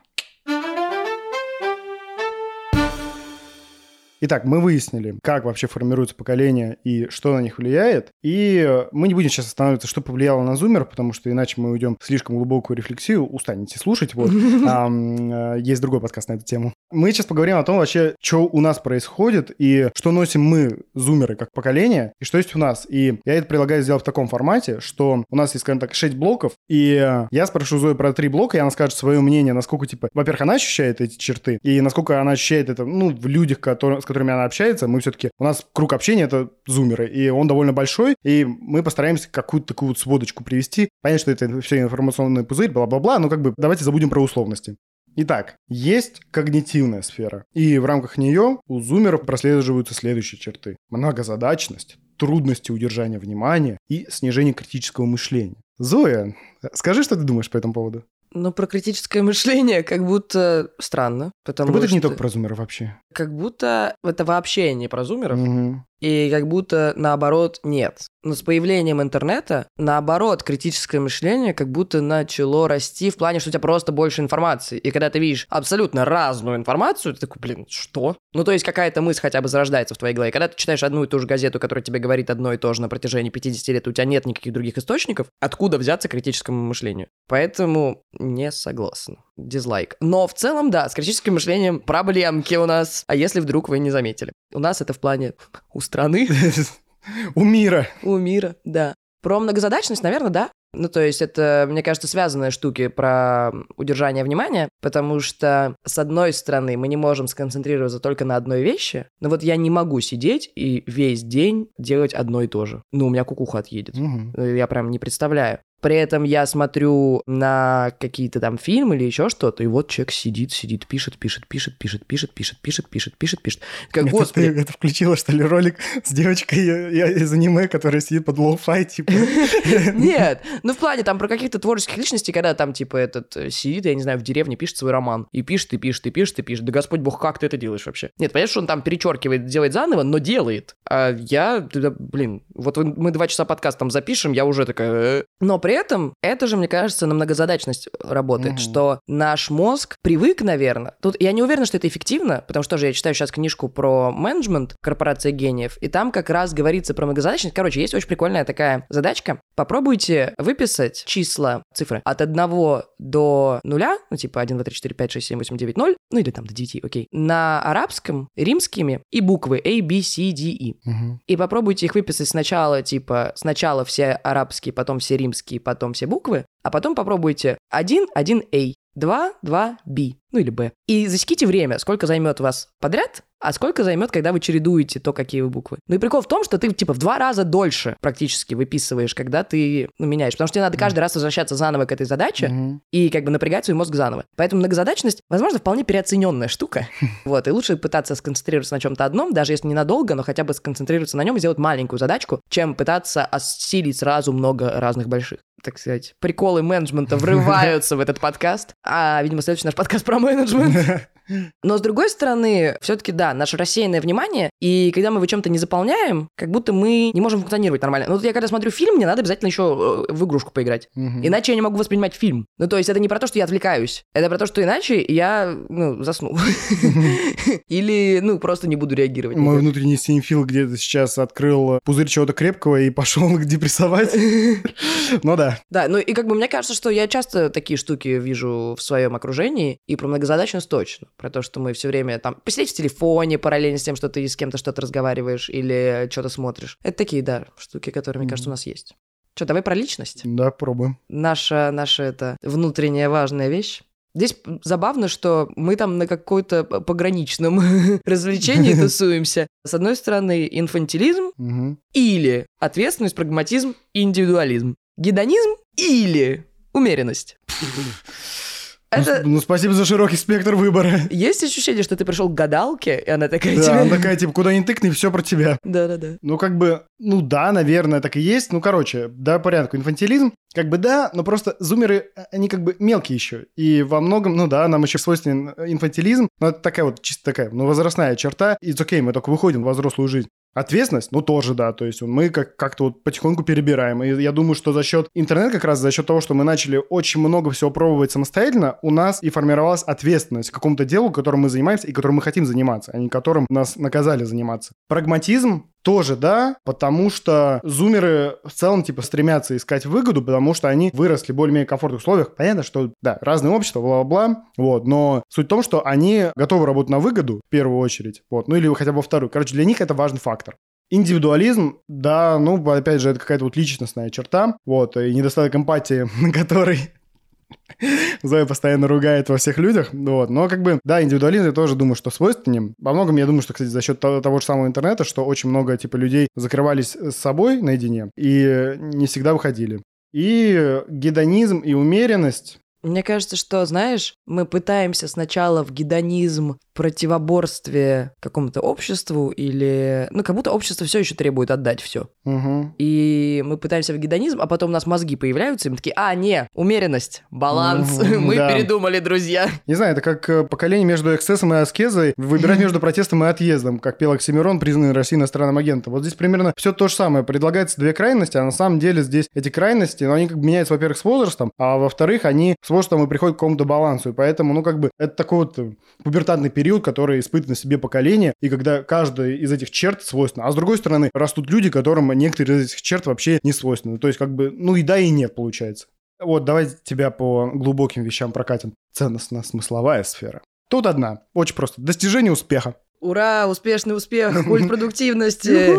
Итак, мы выяснили, как вообще формируется поколение и что на них влияет. И мы не будем сейчас останавливаться, что повлияло на зумеров, потому что иначе мы уйдем в слишком глубокую рефлексию. Устанете слушать, вот. А, есть другой подкаст на эту тему. Мы сейчас поговорим о том вообще, что у нас происходит и что носим мы, зумеры, как поколение, и что есть у нас. И я это предлагаю сделать в таком формате, что у нас есть, скажем так, 6 блоков, и я спрошу Зою про три блока, и она скажет свое мнение, насколько, типа, во-первых, она ощущает эти черты, и насколько она ощущает это, ну, в людях, которые, с которыми она общается, мы все-таки, у нас круг общения это зумеры, и он довольно большой, и мы постараемся какую-то такую вот сводочку привести. Понятно, что это все информационный пузырь, бла-бла-бла, но как бы давайте забудем про условности. Итак, есть когнитивная сфера, и в рамках нее у зумеров прослеживаются следующие черты. Многозадачность, трудности удержания внимания и снижение критического мышления. Зоя, скажи, что ты думаешь по этому поводу? Ну, про критическое мышление как будто странно, потому как будто что... это не только про зумеров вообще. Как будто это вообще не про зумеров, Угу. и как будто наоборот нет. Но с появлением интернета, наоборот, критическое мышление как будто начало расти в плане, что у тебя просто больше информации. И когда ты видишь абсолютно разную информацию, ты такой, блин, что? Ну, то есть какая-то мысль хотя бы зарождается в твоей голове. Когда ты читаешь одну и ту же газету, которая тебе говорит одно и то же на протяжении 50 лет, у тебя нет никаких других источников, откуда взяться критическому мышлению? Поэтому не согласна. Дизлайк. Но в целом, да, с критическим мышлением проблемки у нас. А если вдруг вы не заметили? У нас это в плане у страны, У мира. у мира, да. Про многозадачность, наверное, да. Ну, то есть это, мне кажется, связанные штуки про удержание внимания, потому что, с одной стороны, мы не можем сконцентрироваться только на одной вещи, но вот я не могу сидеть и весь день делать одно и то же. Ну, у меня кукуха отъедет. Э, Я прям не представляю. При этом я смотрю на какие-то там фильмы или еще что-то, и вот человек сидит, сидит, пишет, пишет, пишет, пишет, пишет, пишет, пишет, пишет, пишет, пишет. Как, Это господи, ты это включила, что ли, ролик с девочкой э, я- из аниме, которая сидит под lo-fi, типа. Нет, ну в плане там про каких-то творческих личностей, когда там типа этот э, сидит, я не знаю, в деревне пишет свой роман. И пишет, и пишет, и пишет, и пишет. Да Господь Бог, как ты это делаешь вообще? Нет, понятно, что он там перечеркивает, делает заново, но делает. А я, блин, вот мы два часа подкаст там запишем, я уже такая... «Э». Но при этом это же, мне кажется, на многозадачность работает, Мгм. что наш мозг привык, наверное. Тут я не уверена, что это эффективно, потому что же я читаю сейчас книжку про менеджмент корпорации гениев, и там как раз говорится про многозадачность. Короче, есть очень прикольная такая задачка. Попробуйте выписать числа, цифры от 1 до 0, ну типа 1, 2, 3, 4, 5, 6, 7, 8, 9, 0, ну или там до 9, окей, на арабском, римскими и буквы A, B, C, D, E. Мгм. И попробуйте их выписать сначала, типа, сначала все арабские, потом все римские, потом все буквы, а потом попробуйте 1, 1, A, 2, 2, B, ну или B. И засеките время, сколько займет вас подряд, а сколько займет, когда вы чередуете то, какие вы буквы. Ну и прикол в том, что ты, типа, в два раза дольше практически выписываешь, когда ты, ну, меняешь. Потому что тебе надо каждый раз возвращаться заново к этой задаче, Мгм. и как бы напрягать свой мозг заново. Поэтому многозадачность, возможно, вполне переоцененная штука. Вот, и лучше пытаться сконцентрироваться на чем-то одном, даже если ненадолго, но хотя бы сконцентрироваться на нем и сделать маленькую задачку, чем пытаться осилить сразу много разных больших. Так сказать, приколы менеджмента врываются в этот подкаст. А, видимо, следующий наш подкаст про менеджмент. Но с другой стороны, все-таки да, наше рассеянное внимание, и когда мы его чем-то не заполняем, как будто мы не можем функционировать нормально. Ну, вот я когда смотрю фильм, мне надо обязательно еще э, в игрушку поиграть. Мгм. Иначе я не могу воспринимать фильм. Ну, то есть это не про то, что я отвлекаюсь. Это про то, что иначе я, ну, засну. Или, ну, просто не буду реагировать. Мой внутренний синефил где-то сейчас открыл пузырь чего-то крепкого и пошел депрессовать. Ну да. Да, ну и как бы мне кажется, что я часто такие штуки вижу в своем окружении, и про многозадачность точно. Про то, что мы все время там посидеть в телефоне параллельно с тем, что ты с кем-то что-то разговариваешь или что-то смотришь. Это такие, да, штуки, которые, мне кажется, у нас есть. Что, давай про личность? Да, пробуем. наша, наша это внутренняя важная вещь. Здесь забавно, что мы там на какой-то пограничном развлечении тусуемся. С одной стороны, инфантилизм или ответственность, прагматизм индивидуализм. Гедонизм или умеренность. Это... Ну, спасибо за широкий спектр выбора. Есть ощущение, что ты пришел к гадалке, и она такая Да, тебе... она такая, типа, куда ни тыкни, все про тебя. Да-да-да. Ну, как бы, ну да, наверное, так и есть. Ну, короче, да, порядку. Инфантилизм, как бы да, но просто зумеры, а, они как бы мелкие еще. И во многом, ну да, нам еще свойственен инфантилизм, но это такая вот чисто такая, ну, возрастная черта. И окей, мы только выходим в взрослую жизнь. Ответственность, ну, тоже, да, то есть мы как- как-то вот потихоньку перебираем. И я думаю, что за счет интернета, как раз за счет того, что мы начали очень много всего пробовать самостоятельно, у нас и формировалась ответственность к какому-то делу, которым мы занимаемся и которым мы хотим заниматься, а не которым нас наказали заниматься. Прагматизм тоже, да, потому что зумеры в целом, типа, стремятся искать выгоду, потому что они выросли в более-менее комфортных условиях. Понятно, что, да, разные общества, бла-бла-бла, вот, но суть в том, что они готовы работать на выгоду, в первую очередь, вот, ну или хотя бы вторую. Короче, для них это важный фактор. Индивидуализм, да, ну, опять же, это какая-то вот личностная черта, вот, и недостаток эмпатии, на который Зоя постоянно ругает во всех людях, вот. Но как бы, да, индивидуализм я тоже думаю, что свойственен. Во многом я думаю, что, кстати, за счет того, же самого интернета, что очень много, типа, людей закрывались с собой наедине и не всегда выходили. И гедонизм и умеренность Мне кажется, что, знаешь, мы пытаемся сначала в гедонизм противоборстве какому-то обществу или... Ну, как будто общество все еще требует отдать все. Угу. И мы пытаемся в гедонизм, а потом у нас мозги появляются, и мы такие, а, не, умеренность, баланс, мы да. передумали, друзья. Не знаю, это как э, поколение между эксцессом и аскезой, выбирать между протестом и отъездом, как пел Оксимирон, признанный Россией иностранным агентом. Вот здесь примерно все то же самое. Предлагается две крайности, а на самом деле здесь эти крайности, ну, они как бы меняются, во-первых, с возрастом, а во-вторых, они с возрастом и приходят к какому-то балансу. И поэтому, ну, как бы, это такой вот э, пубертатный период, который испытывает на себе поколение, и когда каждая из этих черт свойственна. А с другой стороны, растут люди, которым некоторые из этих черт вообще не свойственны. То есть, как бы, ну, и да, и нет, получается. Вот, давай тебя по глубоким вещам прокатим. Ценностно-смысловая сфера. Тут одна. Очень просто. Достижение успеха. Ура, успешный успех, культ продуктивности.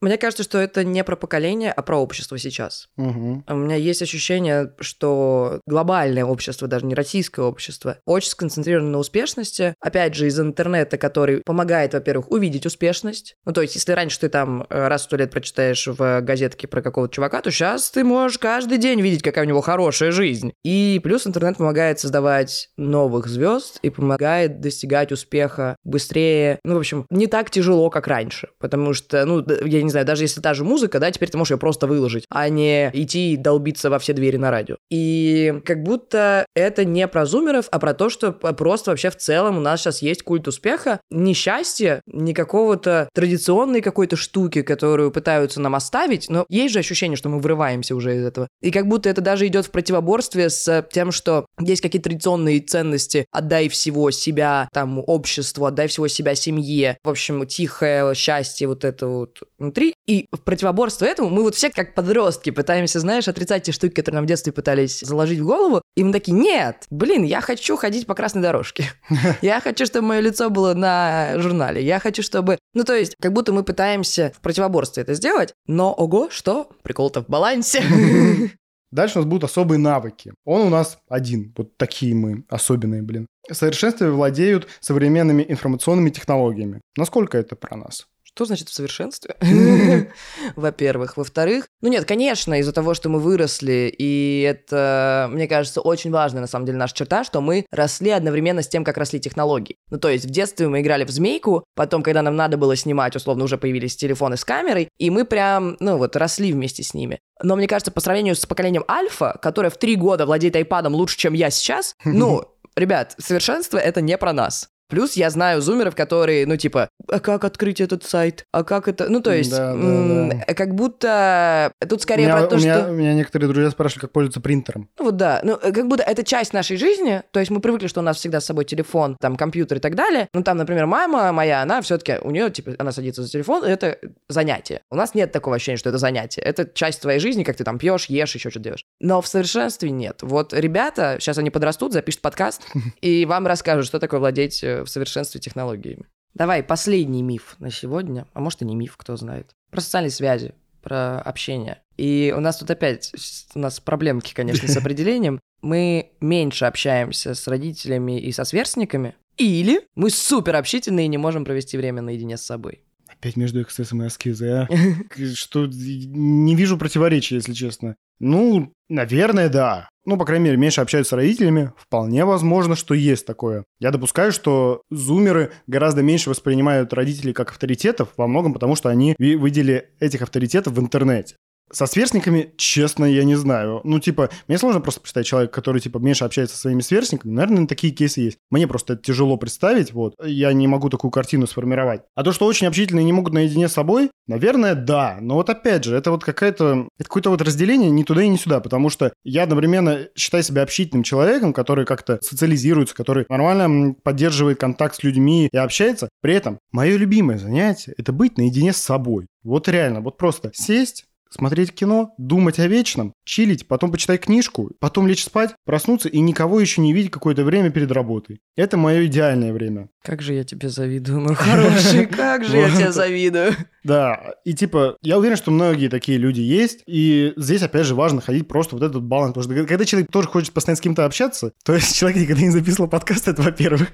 Мне кажется, что это не про поколение, а про общество сейчас. Мгм. У меня есть ощущение, что глобальное общество, даже не российское общество, очень сконцентрировано на успешности. Опять же, из интернета, который помогает, во-первых, увидеть успешность. Ну, то есть, если раньше ты там э, раз в сто лет прочитаешь в газетке про какого-то чувака, то сейчас ты можешь каждый день видеть, какая у него хорошая жизнь. И плюс интернет помогает создавать новых звезд и помогает достигать успеха быстрее. Ну, в общем, не так тяжело, как раньше. Потому что, ну, я не знаю, даже если та же музыка, да, теперь ты можешь ее просто выложить, а не идти долбиться во все двери на радио. И как будто это не про зумеров, а про то, что просто вообще в целом у нас сейчас есть культ успеха, не счастья, не какого-то традиционной какой-то штуки, которую пытаются нам оставить, но есть же ощущение, что мы вырываемся уже из этого. И как будто это даже идет в противоборстве с тем, что есть какие-то традиционные ценности, отдай всего себя там обществу, отдай всего себя семье, в общем, тихое счастье вот это вот внутри. И в противоборство этому мы вот все как подростки пытаемся, знаешь, отрицать те штуки, которые нам в детстве пытались заложить в голову, и мы такие, нет, блин, я хочу ходить по красной дорожке. Я хочу, чтобы мое лицо было на журнале. Я хочу, чтобы... Ну, то есть, как будто мы пытаемся в противоборстве это сделать, но, ого, что? Прикол-то в балансе. Дальше у нас будут особые навыки. Он у нас один. Вот такие мы особенные, блин. Совершенстве владеют современными информационными технологиями. Насколько это про нас? Что значит в совершенстве? Во-первых. Во-вторых, ну нет, конечно, из-за того, что мы выросли, и это, мне кажется, очень важная на самом деле наша черта, что мы росли одновременно с тем, как росли технологии. Ну то есть в детстве мы играли в змейку, потом, когда нам надо было снимать, условно, уже появились телефоны с камерой, и мы прям, ну вот, росли вместе с ними. Но мне кажется, по сравнению с поколением Альфа, которое в три года владеет айпадом лучше, чем я сейчас, ну, ребят, совершенство это не про нас. Плюс я знаю зумеров, которые, ну, типа, а как открыть этот сайт? А как это? Ну, то есть, Да, да, да. как будто тут У скорее меня, про то, у меня- что... у меня некоторые друзья спрашивали, как пользоваться принтером. Ну, вот да, ну, э, как будто это часть нашей жизни, то есть мы привыкли, что у нас всегда с собой телефон, там, компьютер и так далее. Ну, там, например, мама моя, она все-таки, у нее, типа, она садится за телефон, и это занятие. У нас нет такого ощущения, что это занятие. Это часть твоей жизни, как ты там пьешь, ешь, еще что-то делаешь. Но в совершенстве нет. Вот ребята, сейчас они подрастут, запишут подкаст, и вам расскажут, что такое владеть э, в совершенстве технологиями. Давай, последний миф на сегодня, а может и не миф, кто знает. Про социальные связи, про общение. И у нас тут опять, у нас проблемки, конечно, с определением. Мы меньше общаемся с родителями и со сверстниками, или мы супер общительные и не можем провести время наедине с собой. Опять между эксцессом и аскезой, а? Что не вижу противоречия, если честно. Ну, наверное, да. Ну, по крайней мере, меньше общаются с родителями. Вполне возможно, что есть такое. Я допускаю, что зумеры гораздо меньше воспринимают родителей как авторитетов, во многом потому, что они видели этих авторитетов в интернете. Со сверстниками, честно, я не знаю. Ну, типа, мне сложно просто представить человека, который, типа, меньше общается со своими сверстниками. Наверное, такие кейсы есть. Мне просто это тяжело представить, вот. Я не могу такую картину сформировать. А то, что очень общительные не могут наедине с собой, наверное, да. Но вот опять же, это вот какая-то... Это какое-то вот разделение ни туда и ни сюда, потому что я одновременно считаю себя общительным человеком, который как-то социализируется, который нормально поддерживает контакт с людьми и общается. При этом мое любимое занятие – это быть наедине с собой. Вот реально, вот просто сесть, смотреть кино, думать о вечном, чилить, потом почитать книжку, потом лечь спать, проснуться и никого еще не видеть какое-то время перед работой. Это мое идеальное время. Как же я тебе завидую, мой хороший, как же я тебе завидую. Да, и типа, я уверен, что многие такие люди есть, и здесь, опять же, важно ходить просто вот этот баланс, потому что когда человек тоже хочет постоянно с кем-то общаться, то есть человек никогда не записывал подкаст, это во-первых.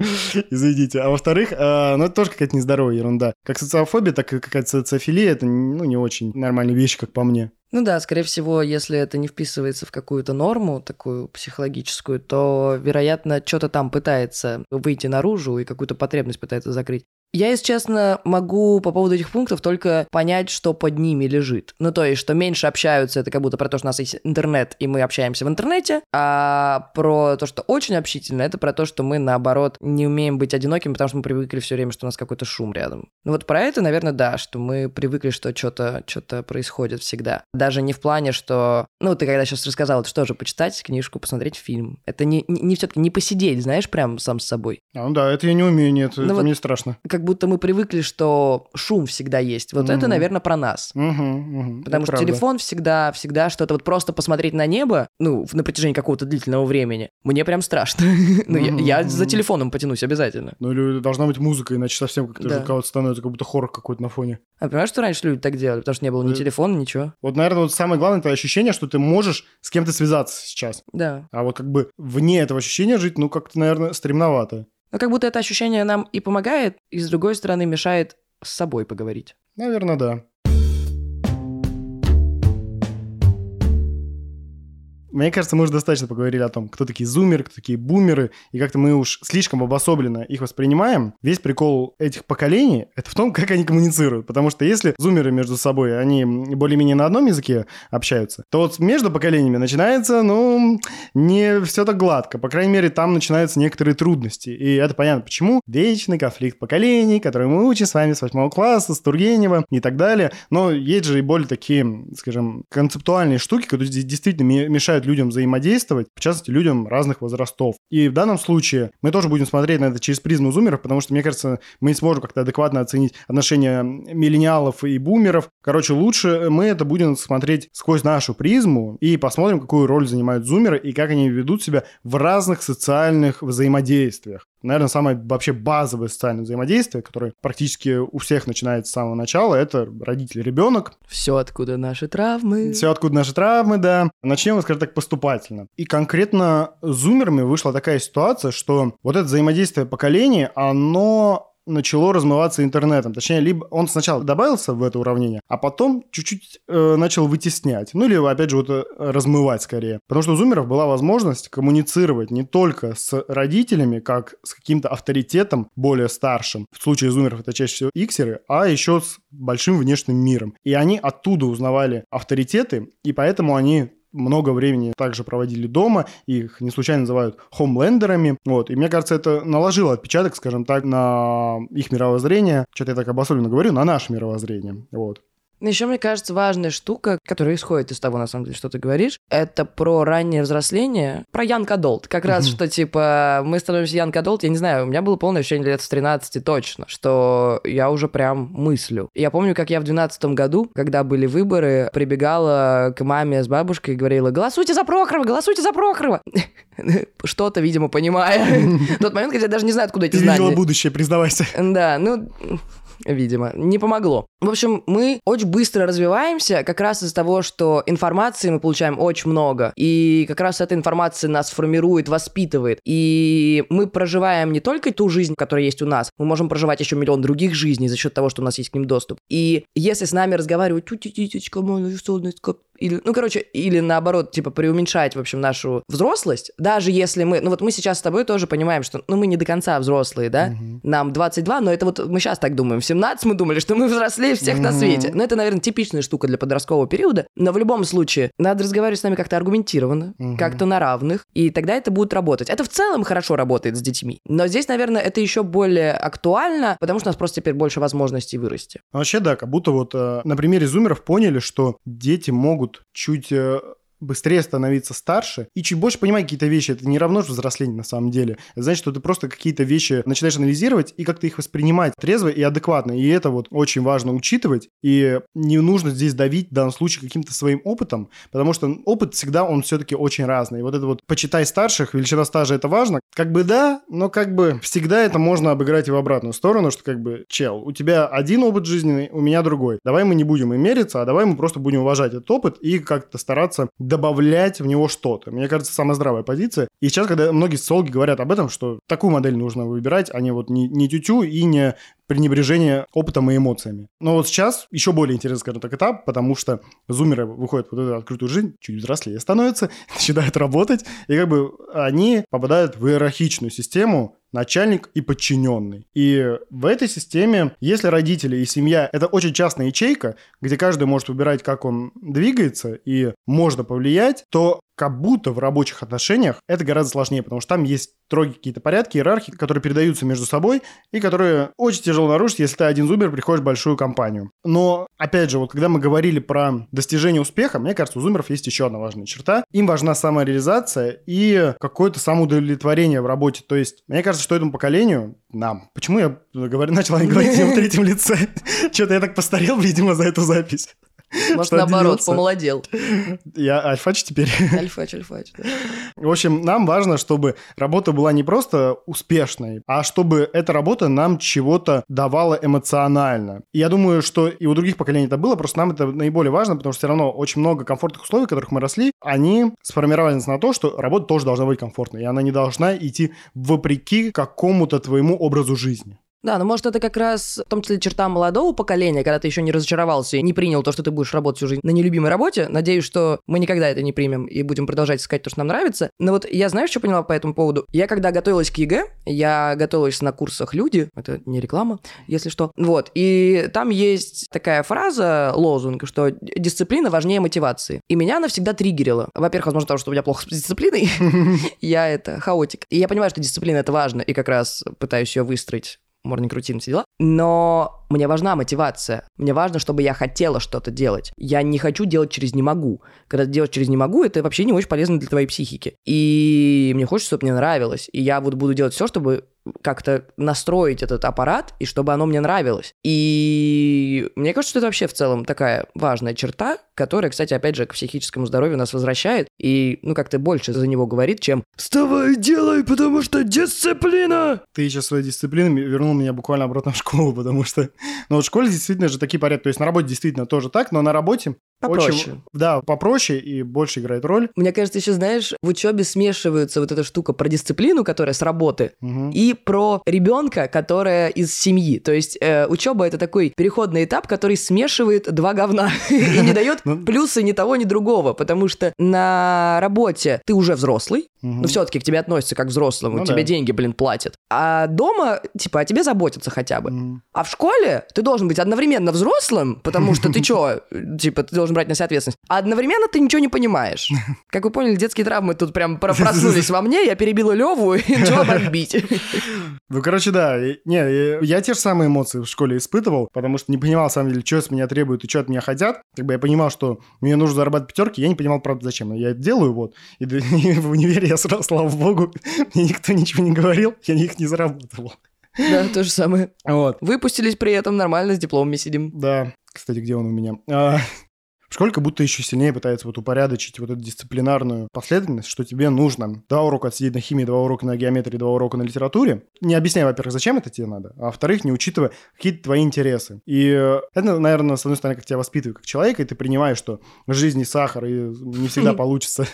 Извините. А во-вторых, э, ну это тоже какая-то нездоровая ерунда. Как социофобия, так и какая-то социофилия, это ну, не очень нормальная вещь, как по мне. Ну да, скорее всего, если это не вписывается в какую-то норму, такую психологическую, то, вероятно, что-то там пытается выйти наружу и какую-то потребность пытается закрыть. Я, если честно, могу по поводу этих пунктов только понять, что под ними лежит. Ну, то есть, что меньше общаются, это как будто про то, что у нас есть интернет, и мы общаемся в интернете, а про то, что очень общительно, это про то, что мы, наоборот, не умеем быть одинокими, потому что мы привыкли все время, что у нас какой-то шум рядом. Ну, вот про это, наверное, да, что мы привыкли, что что-то что происходит всегда. Даже не в плане, что... Ну, ты когда сейчас рассказал, это что же, почитать книжку, посмотреть фильм. Это не, не, не все-таки не посидеть, знаешь, прям сам с собой. А, ну да, это я не умею, нет, ну, это вот, мне страшно. Как будто мы привыкли, что шум всегда есть. Вот угу. это, наверное, про нас. Угу, угу. Потому это что правда. телефон всегда, всегда что-то вот просто посмотреть на небо, ну, на протяжении какого-то длительного времени, мне прям страшно. ну, я, за телефоном потянусь обязательно. Ну, или должна быть музыка, иначе совсем как-то да. жутковато становится, как будто хоррор какой-то на фоне. А понимаешь, что раньше люди так делали? Потому что не было ни э, телефона, ничего. Вот, наверное, вот самое главное, это ощущение, что ты можешь с кем-то связаться сейчас. Да. А вот как бы вне этого ощущения жить, ну, как-то, наверное, стремновато. Но как будто это ощущение нам и помогает, и с другой стороны мешает с собой поговорить. Наверное, да. Мне кажется, мы уже достаточно поговорили о том, кто такие зумеры, кто такие бумеры, и как-то мы уж слишком обособленно их воспринимаем. Весь прикол этих поколений — это в том, как они коммуницируют. Потому что если зумеры между собой, они более-менее на одном языке общаются, то вот между поколениями начинается, ну, не все так гладко. По крайней мере, там начинаются некоторые трудности. И это понятно, почему. Вечный конфликт поколений, который мы учим с вами с восьмого класса, с Тургенева и так далее. Но есть же и более такие, скажем, концептуальные штуки, которые действительно мешают помогают людям взаимодействовать, в частности, людям разных возрастов. И в данном случае мы тоже будем смотреть на это через призму зумеров, потому что, мне кажется, мы не сможем как-то адекватно оценить отношения миллениалов и бумеров. Короче, лучше мы это будем смотреть сквозь нашу призму и посмотрим, какую роль занимают зумеры и как они ведут себя в разных социальных взаимодействиях наверное, самое вообще базовое социальное взаимодействие, которое практически у всех начинается с самого начала, это родитель-ребенок. Все, откуда наши травмы. Все, откуда наши травмы, да. Начнем, скажем так, поступательно. И конкретно с зумерами вышла такая ситуация, что вот это взаимодействие поколений, оно начало размываться интернетом. Точнее, либо он сначала добавился в это уравнение, а потом чуть-чуть э, начал вытеснять. Ну, или, опять же, вот э, размывать скорее. Потому что у зумеров была возможность коммуницировать не только с родителями, как с каким-то авторитетом более старшим. В случае зумеров это чаще всего иксеры, а еще с большим внешним миром. И они оттуда узнавали авторитеты, и поэтому они много времени также проводили дома, их не случайно называют хомлендерами, вот, и мне кажется, это наложило отпечаток, скажем так, на их мировоззрение, что-то я так обособленно говорю, на наше мировоззрение, вот. Еще, мне кажется, важная штука, которая исходит из того, на самом деле, что ты говоришь, это про раннее взросление, про Янг Adult. Как раз, что, типа, мы становимся Янг Adult, я не знаю, у меня было полное ощущение лет с 13 точно, что я уже прям мыслю. Я помню, как я в 12 году, когда были выборы, прибегала к маме с бабушкой и говорила, голосуйте за Прохорова, голосуйте за Прохорова. Что-то, видимо, понимая. Тот момент, когда я даже не знаю, откуда эти знания. видела будущее, признавайся. Да, ну видимо, не помогло. В общем, мы очень быстро развиваемся как раз из-за того, что информации мы получаем очень много, и как раз эта информация нас формирует, воспитывает, и мы проживаем не только ту жизнь, которая есть у нас, мы можем проживать еще миллион других жизней за счет того, что у нас есть к ним доступ. И если с нами разговаривать, тетечка, моя или, ну, короче, или наоборот, типа, преуменьшать, в общем, нашу взрослость, даже если мы, ну, вот мы сейчас с тобой тоже понимаем, что, ну, мы не до конца взрослые, да, угу. нам 22, но это вот мы сейчас так думаем, 17 мы думали, что мы взрослее всех угу. на свете, но это, наверное, типичная штука для подросткового периода, но в любом случае, надо разговаривать с нами как-то аргументированно, угу. как-то на равных, и тогда это будет работать. Это в целом хорошо работает с детьми, но здесь, наверное, это еще более актуально, потому что у нас просто теперь больше возможностей вырасти. Вообще, да, как будто вот э, на примере зумеров поняли, что дети могут чуть э, быстрее становиться старше и чуть больше понимать какие-то вещи. Это не равно же взрослению на самом деле. Это значит, что ты просто какие-то вещи начинаешь анализировать и как-то их воспринимать трезво и адекватно. И это вот очень важно учитывать. И не нужно здесь давить в данном случае каким-то своим опытом, потому что опыт всегда, он все-таки очень разный. И вот это вот почитай старших, величина стажа это важно. Как бы да, но как бы всегда это можно обыграть и в обратную сторону, что как бы, чел, у тебя один опыт жизненный, у меня другой. Давай мы не будем им мериться, а давай мы просто будем уважать этот опыт и как-то стараться добавлять в него что-то. Мне кажется, самая здравая позиция. И сейчас, когда многие социологи говорят об этом, что такую модель нужно выбирать, а не вот не, не тютю и не пренебрежение опытом и эмоциями. Но вот сейчас еще более интересный, скажем так, этап, потому что зумеры выходят в вот эту открытую жизнь, чуть взрослее становятся, начинают работать, и как бы они попадают в иерархичную систему, начальник и подчиненный. И в этой системе, если родители и семья – это очень частная ячейка, где каждый может выбирать, как он двигается, и можно повлиять, то как будто в рабочих отношениях это гораздо сложнее, потому что там есть строгие какие-то порядки, иерархии, которые передаются между собой и которые очень тяжело нарушить, если ты один зумер приходишь в большую компанию. Но, опять же, вот когда мы говорили про достижение успеха, мне кажется, у зумеров есть еще одна важная черта. Им важна самореализация и какое-то самоудовлетворение в работе. То есть, мне кажется, что этому поколению, нам, почему я говорю, начал говорить в третьем лице? Что-то я так постарел, видимо, за эту запись. Может, наоборот, помолодел. Я альфач теперь. Альфач, альфач, да. В общем, нам важно, чтобы работа была не просто успешной, а чтобы эта работа нам чего-то давала эмоционально. И я думаю, что и у других поколений это было, просто нам это наиболее важно, потому что все равно очень много комфортных условий, в которых мы росли, они сформировали нас на то, что работа тоже должна быть комфортной, и она не должна идти вопреки какому-то твоему образу жизни. Да, но может это как раз в том числе черта молодого поколения, когда ты еще не разочаровался и не принял то, что ты будешь работать всю жизнь на нелюбимой работе. Надеюсь, что мы никогда это не примем и будем продолжать искать то, что нам нравится. Но вот я знаю, что поняла по этому поводу. Я когда готовилась к ЕГЭ, я готовилась на курсах «Люди», это не реклама, если что. Вот, и там есть такая фраза, лозунг, что дисциплина важнее мотивации. И меня она всегда триггерила. Во-первых, возможно, потому что у меня плохо с дисциплиной. Я это хаотик. И я понимаю, что дисциплина это важно, и как раз пытаюсь ее выстроить morning routine, все дела. Но мне важна мотивация. Мне важно, чтобы я хотела что-то делать. Я не хочу делать через «не могу». Когда ты делаешь через «не могу», это вообще не очень полезно для твоей психики. И мне хочется, чтобы мне нравилось. И я вот буду делать все, чтобы как-то настроить этот аппарат, и чтобы оно мне нравилось. И мне кажется, что это вообще в целом такая важная черта, которая, кстати, опять же, к психическому здоровью нас возвращает, и, ну, как-то больше за него говорит, чем «Вставай, делай, потому что дисциплина!» Ты сейчас своей дисциплиной вернул меня буквально обратно в школу, потому что... Ну, вот в школе действительно же такие порядки, то есть на работе действительно тоже так, но на работе Попроще. Очень, да, попроще и больше играет роль. Мне кажется, еще, знаешь, в учебе смешиваются вот эта штука про дисциплину, которая с работы, угу. и про ребенка, которая из семьи. То есть э, учеба это такой переходный этап, который смешивает два говна и не дает ну. плюсы ни того, ни другого, потому что на работе ты уже взрослый, но все-таки к тебе относятся как к взрослому, ну тебе деньги, блин, платят. А дома, типа, о тебе заботятся хотя бы. А в школе ты должен быть одновременно взрослым, потому что ты что, типа, ты должен должен брать на себя ответственность. А одновременно ты ничего не понимаешь. Как вы поняли, детские травмы тут прям проснулись во мне, я перебила Леву и начала бомбить. Ну, короче, да. Не, я те же самые эмоции в школе испытывал, потому что не понимал, на самом деле, что с меня требуют и что от меня хотят. Как бы я понимал, что мне нужно зарабатывать пятерки, я не понимал, правда, зачем. Я это делаю, вот. И в универе я сразу, слава богу, мне никто ничего не говорил, я их не заработал. Да, то же самое. Вот. Выпустились при этом нормально, с дипломами сидим. Да. Кстати, где он у меня? А, школе как будто еще сильнее пытается вот упорядочить вот эту дисциплинарную последовательность, что тебе нужно два урока отсидеть на химии, два урока на геометрии, два урока на литературе. Не объясняя, во-первых, зачем это тебе надо, а во-вторых, не учитывая какие-то твои интересы. И э, это, наверное, с одной стороны, как тебя воспитывают как человека, и ты принимаешь, что в жизни сахар, и не всегда получится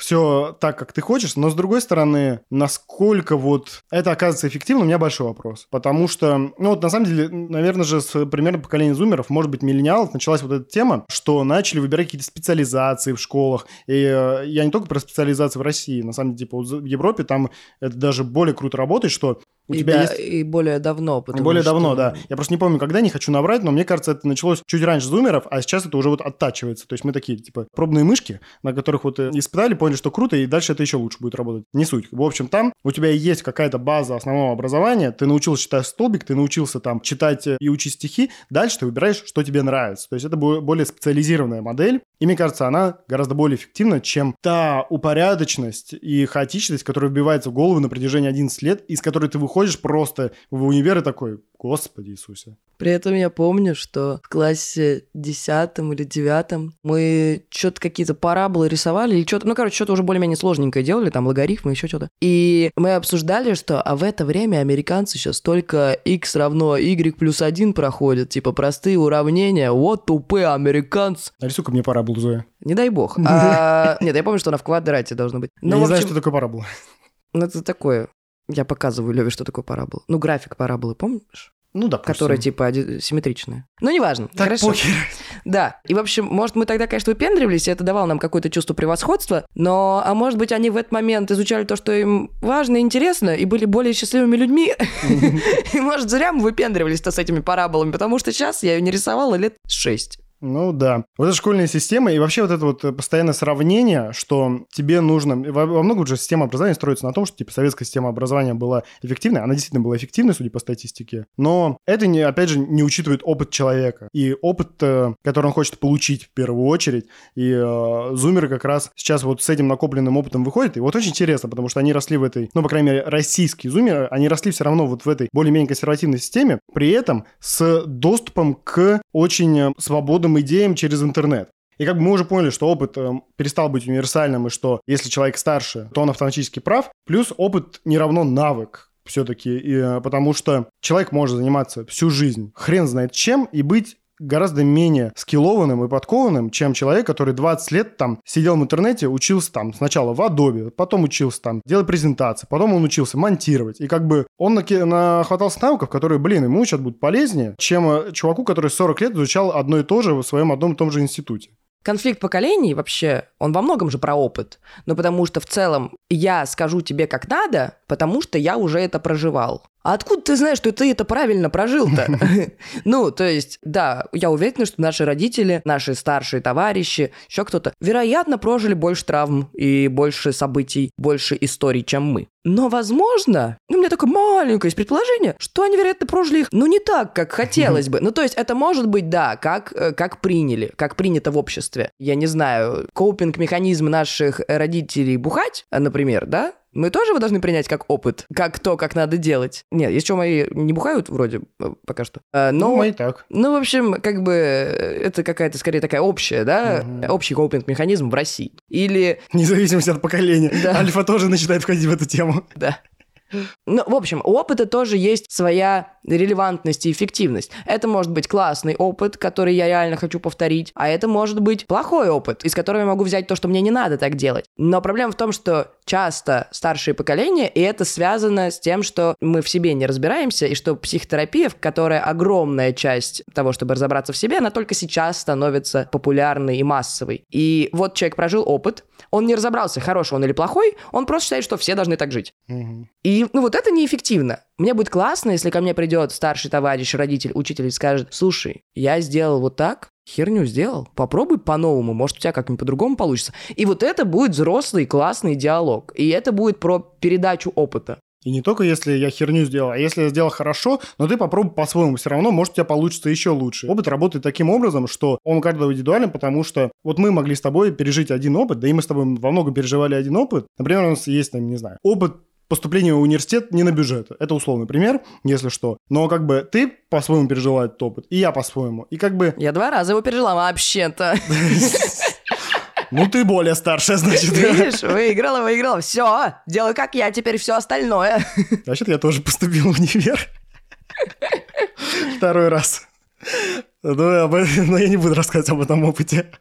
все так, как ты хочешь, но с другой стороны, насколько вот это оказывается эффективно, у меня большой вопрос. Потому что, ну вот на самом деле, наверное же, с примерно поколения зумеров, может быть, миллениалов, началась вот эта тема, что начали выбирать какие-то специализации в школах. И э, я не только про специализации в России, на самом деле, типа в Европе там это даже более круто работает, что у и, тебя да, есть... и более давно. И более что... давно, да. Я просто не помню, когда, не хочу наврать, но мне кажется, это началось чуть раньше зумеров, а сейчас это уже вот оттачивается. То есть мы такие, типа, пробные мышки, на которых вот э, испытали, поняли, что круто, и дальше это еще лучше будет работать. Не суть. В общем, там у тебя есть какая-то база основного образования, ты научился читать столбик, ты научился там читать и учить стихи, дальше ты выбираешь, что тебе нравится. То есть это более специализированная модель, и мне кажется, она гораздо более эффективна, чем та упорядоченность и хаотичность, которая вбивается в голову на протяжении 11 лет, из которой ты выходишь просто в универ и такой, Господи Иисусе. При этом я помню, что в классе десятом или девятом мы что-то какие-то параболы рисовали или что-то, ну, короче, что-то уже более-менее сложненькое делали, там логарифмы, еще что-то. И мы обсуждали, что а в это время американцы сейчас только x равно y плюс 1 проходят, типа простые уравнения, вот тупые американцы. Нарисуй-ка мне параболу, Зоя. Не дай бог. А, нет, я помню, что она в квадрате должна быть. Я не знаю, что такое парабола. Ну, это такое я показываю Леве, что такое парабола. Ну, график параболы, помнишь? Ну, да, Которая, типа, симметричная. Ну, неважно. Так, Хорошо. Похер. Да. И, в общем, может, мы тогда, конечно, выпендривались, и это давало нам какое-то чувство превосходства, но, а может быть, они в этот момент изучали то, что им важно и интересно, и были более счастливыми людьми. И, может, зря мы выпендривались-то с этими параболами, потому что сейчас я ее не рисовала лет шесть. Ну да. Вот эта школьная система и вообще вот это вот э, постоянное сравнение, что тебе нужно... Во, многом же система образования строится на том, что типа советская система образования была эффективной. Она действительно была эффективной, судя по статистике. Но это, не, опять же, не учитывает опыт человека. И опыт, э, который он хочет получить в первую очередь. И э, зумеры как раз сейчас вот с этим накопленным опытом выходят. И вот очень интересно, потому что они росли в этой... Ну, по крайней мере, российские зумеры, они росли все равно вот в этой более-менее консервативной системе, при этом с доступом к очень э, свободным новым идеям через интернет. И как бы мы уже поняли, что опыт э, перестал быть универсальным, и что если человек старше, то он автоматически прав. Плюс опыт не равно навык все-таки, э, потому что человек может заниматься всю жизнь хрен знает чем и быть гораздо менее скиллованным и подкованным, чем человек, который 20 лет там сидел в интернете, учился там сначала в Adobe, потом учился там делать презентации, потом он учился монтировать. И как бы он нахватался навыков, которые, блин, ему сейчас будут полезнее, чем э, чуваку, который 40 лет изучал одно и то же в своем одном и том же институте. Конфликт поколений вообще, он во многом же про опыт. Но потому что в целом я скажу тебе как надо, потому что я уже это проживал. А откуда ты знаешь, что ты это правильно прожил-то? Ну, то есть, да, я уверена, что наши родители, наши старшие товарищи, еще кто-то, вероятно, прожили больше травм и больше событий, больше историй, чем мы. Но, возможно, ну, у меня такое маленькое есть предположение, что они, вероятно, прожили их, ну, не так, как хотелось бы. Ну, то есть, это может быть, да, как, э, как приняли, как принято в обществе. Я не знаю, копинг-механизм наших родителей бухать, например, да? Мы тоже его должны принять как опыт, как то, как надо делать. Нет, еще мои не бухают вроде э, пока что. А, но, ну, мои так. Ну, в общем, как бы э, это какая-то скорее такая общая, да, угу. общий копинг-механизм в России. Или... Независимость от поколения. Да. Альфа тоже начинает входить в эту тему. Да. Ну, в общем, у опыта тоже есть своя релевантность и эффективность. Это может быть классный опыт, который я реально хочу повторить, а это может быть плохой опыт, из которого я могу взять то, что мне не надо так делать. Но проблема в том, что часто старшие поколения, и это связано с тем, что мы в себе не разбираемся, и что психотерапия, которая огромная часть того, чтобы разобраться в себе, она только сейчас становится популярной и массовой. И вот человек прожил опыт, он не разобрался, хороший он или плохой, он просто считает, что все должны так жить. Угу. И ну вот это неэффективно. Мне будет классно, если ко мне придет старший товарищ, родитель, учитель и скажет, слушай, я сделал вот так, херню сделал, попробуй по-новому, может у тебя как-нибудь по-другому получится. И вот это будет взрослый классный диалог. И это будет про передачу опыта. И не только если я херню сделал, а если я сделал хорошо, но ты попробуй по-своему, все равно, может, у тебя получится еще лучше. Опыт работает таким образом, что он у каждого индивидуален, потому что вот мы могли с тобой пережить один опыт, да и мы с тобой во многом переживали один опыт. Например, у нас есть, там, не знаю, опыт поступление в университет не на бюджет. Это условный пример, если что. Но как бы ты по-своему пережила этот опыт, и я по-своему. И как бы... Я два раза его пережила вообще-то. Ну, ты более старшая, значит. Видишь, выиграла, выиграла. Все, делаю как я, теперь все остальное. Вообще-то я тоже поступил в универ. Второй раз. Но, но я не буду рассказывать об этом опыте.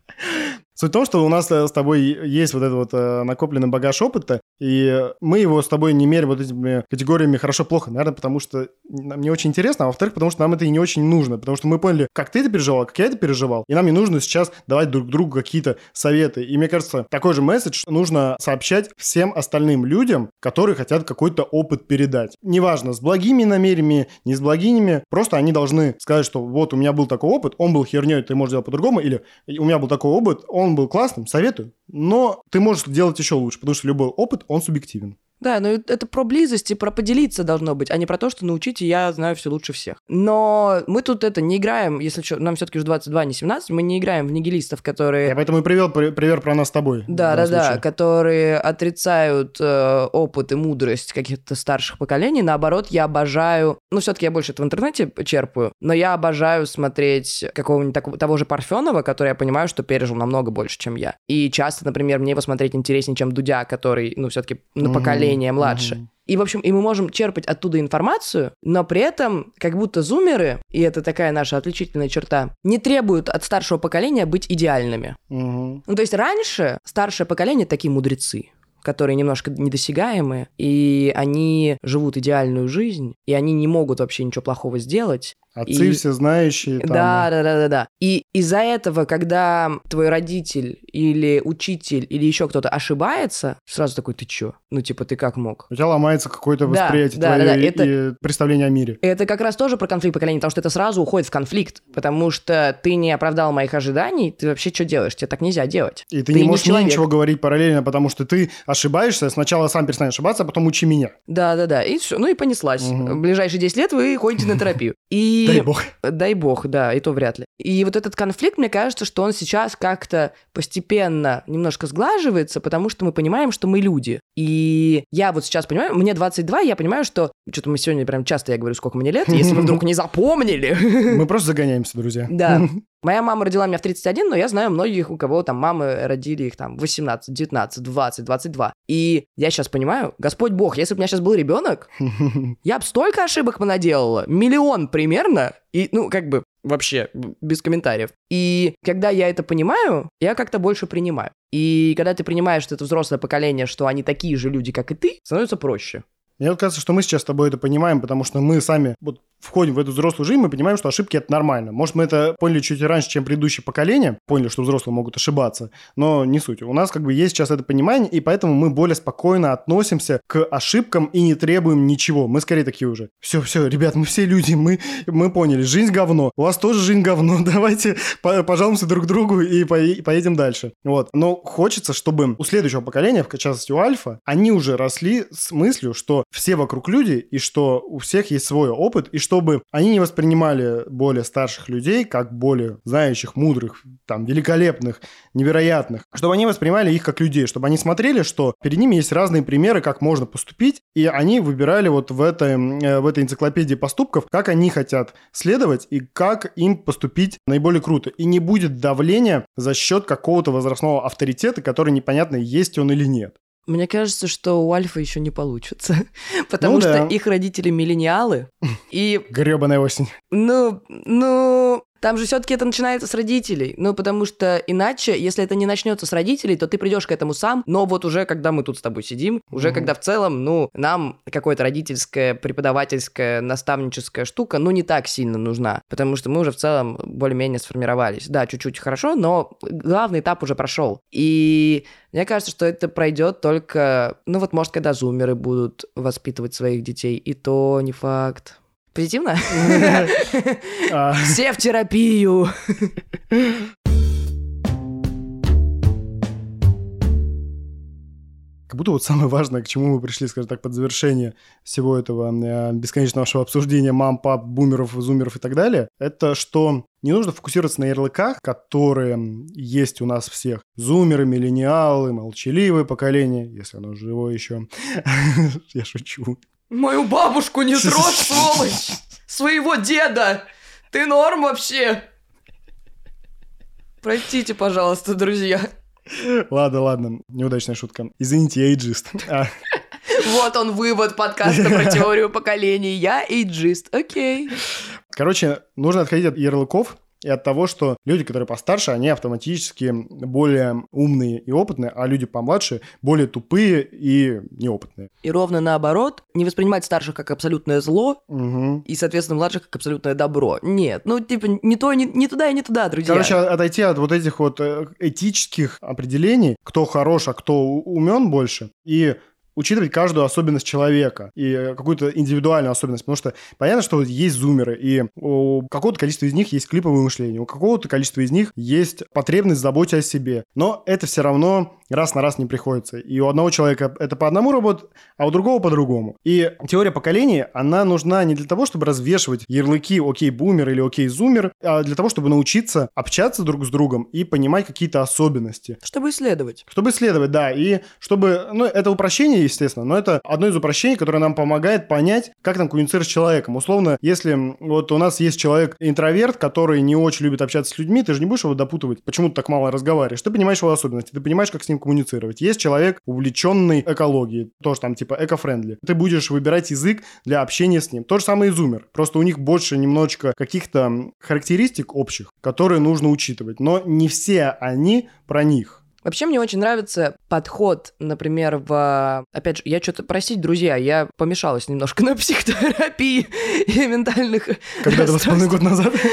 Суть в том, что у нас э, с тобой есть вот этот вот э, накопленный багаж опыта, и мы его с тобой не меряем вот этими категориями хорошо-плохо, наверное, потому что нам не очень интересно, а во-вторых, потому что нам это и не очень нужно, потому что мы поняли, как ты это переживал, как я это переживал, и нам не нужно сейчас давать друг другу какие-то советы. И мне кажется, такой же месседж нужно сообщать всем остальным людям, которые хотят какой-то опыт передать. Неважно, с благими намерениями, не с благими, просто они должны сказать, что вот у меня был такой опыт, он был херней, ты можешь делать по-другому, или у меня был такой опыт, он он был классным, советую. Но ты можешь делать еще лучше, потому что любой опыт, он субъективен. Да, но это про близость и про поделиться должно быть, а не про то, что научите, я знаю все лучше всех. Но мы тут это не играем, если что, нам все-таки уже 22, не 17, мы не играем в нигилистов, которые... Я поэтому и привел пример про нас с тобой. Да, да, да, которые отрицают э, опыт и мудрость каких-то старших поколений. Наоборот, я обожаю, ну все-таки я больше это в интернете черпаю, но я обожаю смотреть какого-нибудь такого, того же Парфенова, который я понимаю, что пережил намного больше, чем я. И часто, например, мне его смотреть интереснее, чем Дудя, который, ну все-таки на поколение поколение младше. И, в общем, и мы можем черпать оттуда информацию, но при этом как будто зумеры, и это такая наша отличительная черта, не требуют от старшего поколения быть идеальными. Угу. Ну, то есть раньше старшее поколение такие мудрецы которые немножко недосягаемые, и они живут идеальную жизнь, и они не могут вообще ничего плохого сделать. Отцы и... все знающие. Там... Да, да, да, да, да. И из-за этого, когда твой родитель или учитель или еще кто-то ошибается, сразу такой, ты чё? Ну, типа, ты как мог? У тебя ломается какое-то восприятие да, твое да, да, это... и представление о мире. Это как раз тоже про конфликт поколений, потому что это сразу уходит в конфликт, потому что ты не оправдал моих ожиданий, ты вообще что делаешь? Тебе так нельзя делать. И ты, ты не можешь мне ничего говорить параллельно, потому что ты ошибаешься, сначала сам перестань ошибаться, а потом учи меня. Да, да, да. И все. Ну и понеслась. Угу. В ближайшие 10 лет вы ходите на терапию. И... Дай бог. Дай бог, да, и то вряд ли. И вот этот конфликт, мне кажется, что он сейчас как-то постепенно немножко сглаживается, потому что мы понимаем, что мы люди. И я вот сейчас понимаю, мне 22, я понимаю, что... Что-то мы сегодня прям часто я говорю, сколько мне лет, если вы вдруг не запомнили. Мы просто загоняемся, друзья. Да. Моя мама родила меня в 31, но я знаю многих, у кого там мамы родили их там 18, 19, 20, 22. И я сейчас понимаю, Господь Бог, если бы у меня сейчас был ребенок, я бы столько ошибок понаделала, миллион примерно, и, ну, как бы, вообще, без комментариев. И когда я это понимаю, я как-то больше принимаю. И когда ты принимаешь, что это взрослое поколение, что они такие же люди, как и ты, становится проще. Мне вот кажется, что мы сейчас с тобой это понимаем, потому что мы сами вот входим в эту взрослую жизнь, мы понимаем, что ошибки это нормально. Может, мы это поняли чуть раньше, чем предыдущее поколение, поняли, что взрослые могут ошибаться, но не суть. У нас как бы есть сейчас это понимание, и поэтому мы более спокойно относимся к ошибкам и не требуем ничего. Мы скорее такие уже. Все, все, ребят, мы все люди, мы, мы поняли, жизнь говно. У вас тоже жизнь говно, давайте пожалуйста друг другу и поедем дальше. Вот. Но хочется, чтобы у следующего поколения, в частности у Альфа, они уже росли с мыслью, что все вокруг люди, и что у всех есть свой опыт, и чтобы они не воспринимали более старших людей как более знающих, мудрых, там, великолепных, невероятных, чтобы они воспринимали их как людей, чтобы они смотрели, что перед ними есть разные примеры, как можно поступить, и они выбирали вот в, этой, э, в этой энциклопедии поступков, как они хотят следовать и как им поступить наиболее круто. И не будет давления за счет какого-то возрастного авторитета, который непонятно, есть он или нет. Мне кажется, что у Альфа еще не получится, потому ну, что да. их родители миллениалы и... Гребаная осень. Ну, ну, там же все-таки это начинается с родителей. Ну, потому что иначе, если это не начнется с родителей, то ты придешь к этому сам. Но вот уже когда мы тут с тобой сидим, уже mm-hmm. когда в целом, ну, нам какое-то родительская, преподавательская, наставническая штука, ну, не так сильно нужна. Потому что мы уже в целом более-менее сформировались. Да, чуть-чуть хорошо, но главный этап уже прошел. И мне кажется, что это пройдет только, ну вот, может, когда зумеры будут воспитывать своих детей, и то не факт. Позитивно? А. Все в терапию. К будто вот самое важное, к чему мы пришли, скажем так, под завершение всего этого э, бесконечного нашего обсуждения мам, пап, бумеров, зумеров и так далее, это что не нужно фокусироваться на ярлыках, которые есть у нас всех. Зумеры, миллениалы, молчаливое поколение, если оно живое еще. Я шучу. Мою бабушку не трожь, сволочь! Своего деда! Ты норм вообще? Простите, пожалуйста, друзья. Ладно, ладно, неудачная шутка. Извините, я эйджист. А. Вот он вывод подкаста про теорию поколений. Я эйджист, окей. Короче, нужно отходить от ярлыков, и от того, что люди, которые постарше, они автоматически более умные и опытные, а люди помладше более тупые и неопытные. И ровно наоборот, не воспринимать старших как абсолютное зло угу. и, соответственно, младших как абсолютное добро. Нет, ну, типа, не то, не, не туда и не туда, друзья. Короче, отойти от вот этих вот э, этических определений, кто хорош, а кто умен больше, и учитывать каждую особенность человека и какую-то индивидуальную особенность. Потому что понятно, что есть зумеры, и у какого-то количества из них есть клиповое мышление, у какого-то количества из них есть потребность заботиться о себе. Но это все равно раз на раз не приходится. И у одного человека это по одному работает, а у другого по-другому. И теория поколений, она нужна не для того, чтобы развешивать ярлыки «окей, бумер» или «окей, зумер», а для того, чтобы научиться общаться друг с другом и понимать какие-то особенности. Чтобы исследовать. Чтобы исследовать, да. И чтобы... Ну, это упрощение, естественно, но это одно из упрощений, которое нам помогает понять, как нам коммуницировать с человеком. Условно, если вот у нас есть человек-интроверт, который не очень любит общаться с людьми, ты же не будешь его допутывать, почему ты так мало разговариваешь. Ты понимаешь его особенности, ты понимаешь, как с ним коммуницировать. Есть человек, увлеченный экологией, тоже там типа эко-френдли. Ты будешь выбирать язык для общения с ним. То же самое и зумер. Просто у них больше немножечко каких-то характеристик общих, которые нужно учитывать. Но не все они про них. Вообще мне очень нравится подход, например, в... Опять же, я что-то, простите, друзья, я помешалась немножко на психотерапии и ментальных... Когда это полный год назад?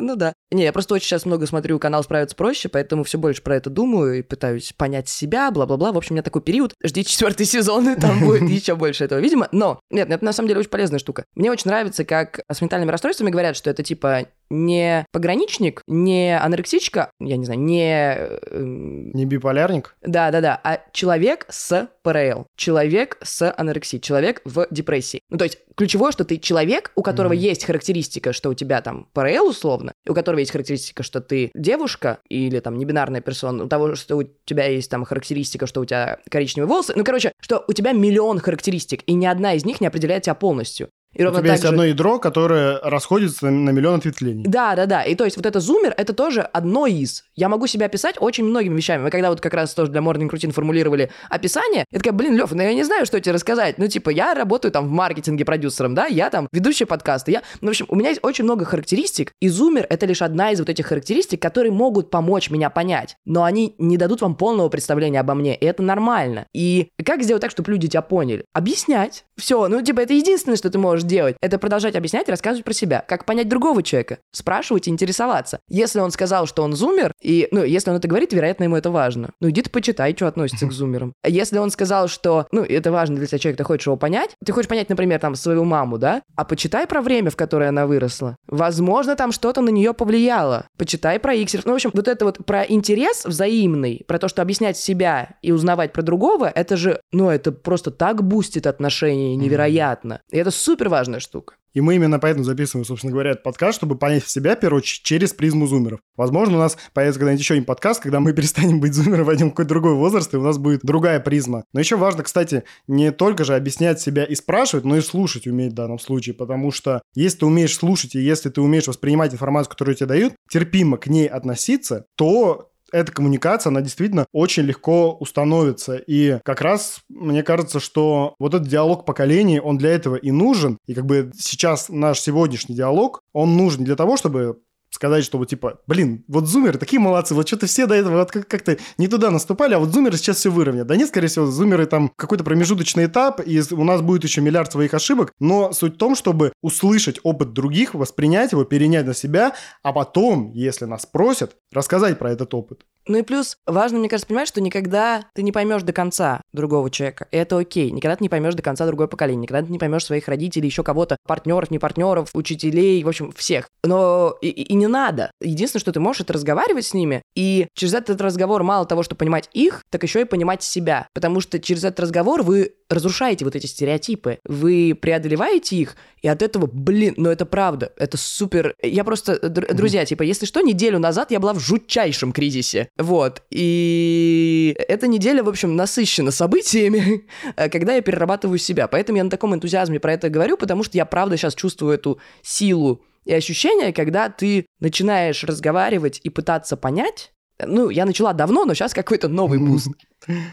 Ну да. Не, я просто очень сейчас много смотрю канал «Справиться проще», поэтому все больше про это думаю и пытаюсь понять себя, бла-бла-бла. В общем, у меня такой период. Ждите четвертый сезон, и там будет еще больше этого, видимо. Но, нет, это на самом деле очень полезная штука. Мне очень нравится, как с ментальными расстройствами говорят, что это типа не пограничник, не анорексичка, я не знаю, не... Эм, не биполярник? Да-да-да, а человек с ПРЛ, человек с анорексией, человек в депрессии. Ну, то есть ключевое, что ты человек, у которого mm-hmm. есть характеристика, что у тебя там ПРЛ условно, у которого есть характеристика, что ты девушка или там небинарная персона, у того, что у тебя есть там характеристика, что у тебя коричневые волосы, ну, короче, что у тебя миллион характеристик, и ни одна из них не определяет тебя полностью. И ровно У тебя есть же... одно ядро, которое расходится на миллион ответвлений. Да, да, да. И то есть вот это зумер, это тоже одно из. Я могу себя описать очень многими вещами. Мы когда вот как раз тоже для Morning Routine формулировали описание, я такая, блин, Лев, ну я не знаю, что тебе рассказать. Ну типа, я работаю там в маркетинге продюсером, да, я там ведущий подкаста, я... Ну, в общем, у меня есть очень много характеристик, и зумер — это лишь одна из вот этих характеристик, которые могут помочь меня понять, но они не дадут вам полного представления обо мне, и это нормально. И как сделать так, чтобы люди тебя поняли? Объяснять. Все, ну типа, это единственное, что ты можешь делать. Это продолжать объяснять и рассказывать про себя. Как понять другого человека? Спрашивать и интересоваться. Если он сказал, что он зумер, и, ну, если он это говорит, вероятно, ему это важно. Ну, иди ты почитай, что относится к зумерам. Если он сказал, что, ну, это важно для тебя человек, ты хочешь его понять, ты хочешь понять, например, там, свою маму, да? А почитай про время, в которое она выросла. Возможно, там что-то на нее повлияло. Почитай про иксеров. Ну, в общем, вот это вот про интерес взаимный, про то, что объяснять себя и узнавать про другого, это же, ну, это просто так boost ит отношения невероятно. И это супер важная штука. И мы именно поэтому записываем, собственно говоря, этот подкаст, чтобы понять себя, в первую очередь, через призму зумеров. Возможно, у нас появится когда-нибудь еще один подкаст, когда мы перестанем быть зумером, войдем в какой-то другой возраст, и у нас будет другая призма. Но еще важно, кстати, не только же объяснять себя и спрашивать, но и слушать уметь в данном случае, потому что если ты умеешь слушать, и если ты умеешь воспринимать информацию, которую тебе дают, терпимо к ней относиться, то эта коммуникация, она действительно очень легко установится. И как раз мне кажется, что вот этот диалог поколений, он для этого и нужен. И как бы сейчас наш сегодняшний диалог, он нужен для того, чтобы сказать, что вот типа, блин, вот зумеры такие молодцы, вот что-то все до этого вот как-то не туда наступали, а вот зумеры сейчас все выровнят. Да нет, скорее всего, зумеры там какой-то промежуточный этап, и у нас будет еще миллиард своих ошибок, но суть в том, чтобы услышать опыт других, воспринять его, перенять на себя, а потом, если нас просят, рассказать про этот опыт. Ну и плюс важно, мне кажется, понимать, что никогда ты не поймешь до конца. Другого человека. И это окей. Никогда ты не поймешь до конца другое поколение, никогда ты не поймешь своих родителей, еще кого-то, партнеров, не партнеров, учителей, в общем, всех. Но и, и не надо. Единственное, что ты можешь, это разговаривать с ними, и через этот разговор мало того, что понимать их, так еще и понимать себя. Потому что через этот разговор вы разрушаете вот эти стереотипы, вы преодолеваете их, и от этого, блин, ну это правда, это супер. Я просто, др- друзья, типа, если что, неделю назад я была в жутчайшем кризисе, вот, и эта неделя, в общем, насыщена событиями, когда я перерабатываю себя, поэтому я на таком энтузиазме про это говорю, потому что я правда сейчас чувствую эту силу и ощущение, когда ты начинаешь разговаривать и пытаться понять, ну, я начала давно, но сейчас какой-то новый буст.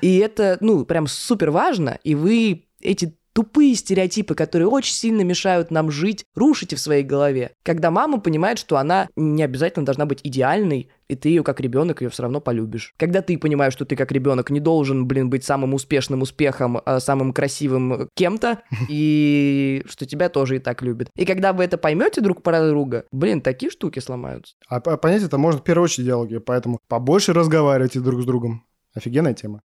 И это, ну, прям супер важно, и вы эти тупые стереотипы, которые очень сильно мешают нам жить, рушите в своей голове. Когда мама понимает, что она не обязательно должна быть идеальной, и ты ее как ребенок ее все равно полюбишь. Когда ты понимаешь, что ты как ребенок не должен, блин, быть самым успешным успехом, а самым красивым кем-то, и что тебя тоже и так любят. И когда вы это поймете друг про друга, блин, такие штуки сломаются. А понять это можно в первую очередь диалоги, поэтому побольше разговаривайте друг с другом. Офигенная тема.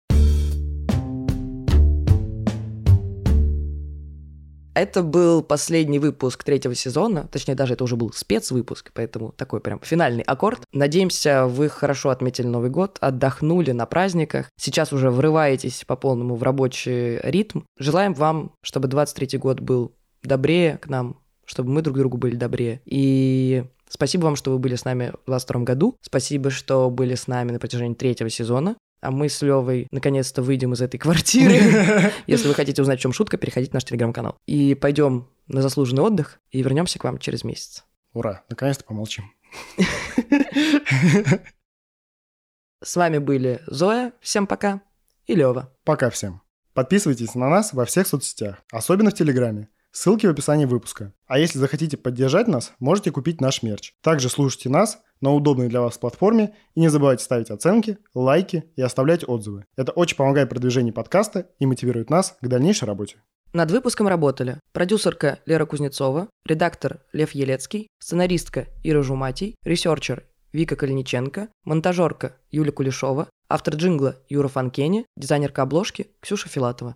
Это был последний выпуск третьего сезона, точнее даже это уже был спецвыпуск, поэтому такой прям финальный аккорд. Надеемся, вы хорошо отметили Новый год, отдохнули на праздниках, сейчас уже врываетесь по полному в рабочий ритм. Желаем вам, чтобы 23 год был добрее к нам, чтобы мы друг другу были добрее. И Спасибо вам, что вы были с нами в 2022 году. Спасибо, что были с нами на протяжении третьего сезона. А мы с Левой наконец-то выйдем из этой квартиры. Если вы хотите узнать, в чем шутка, переходите в наш телеграм-канал. И пойдем на заслуженный отдых и вернемся к вам через месяц. Ура, наконец-то помолчим. С вами были Зоя, всем пока, и Лева. Пока всем. Подписывайтесь на нас во всех соцсетях, особенно в Телеграме. Ссылки в описании выпуска. А если захотите поддержать нас, можете купить наш мерч. Также слушайте нас на удобной для вас платформе и не забывайте ставить оценки, лайки и оставлять отзывы. Это очень помогает продвижению подкаста и мотивирует нас к дальнейшей работе. Над выпуском работали продюсерка Лера Кузнецова, редактор Лев Елецкий, сценаристка Ира Жуматий, researcher Вика Калиниченко, монтажерка Юля Кулешова, автор джингла Юра Фанкени, дизайнерка обложки Ксюша Филатова.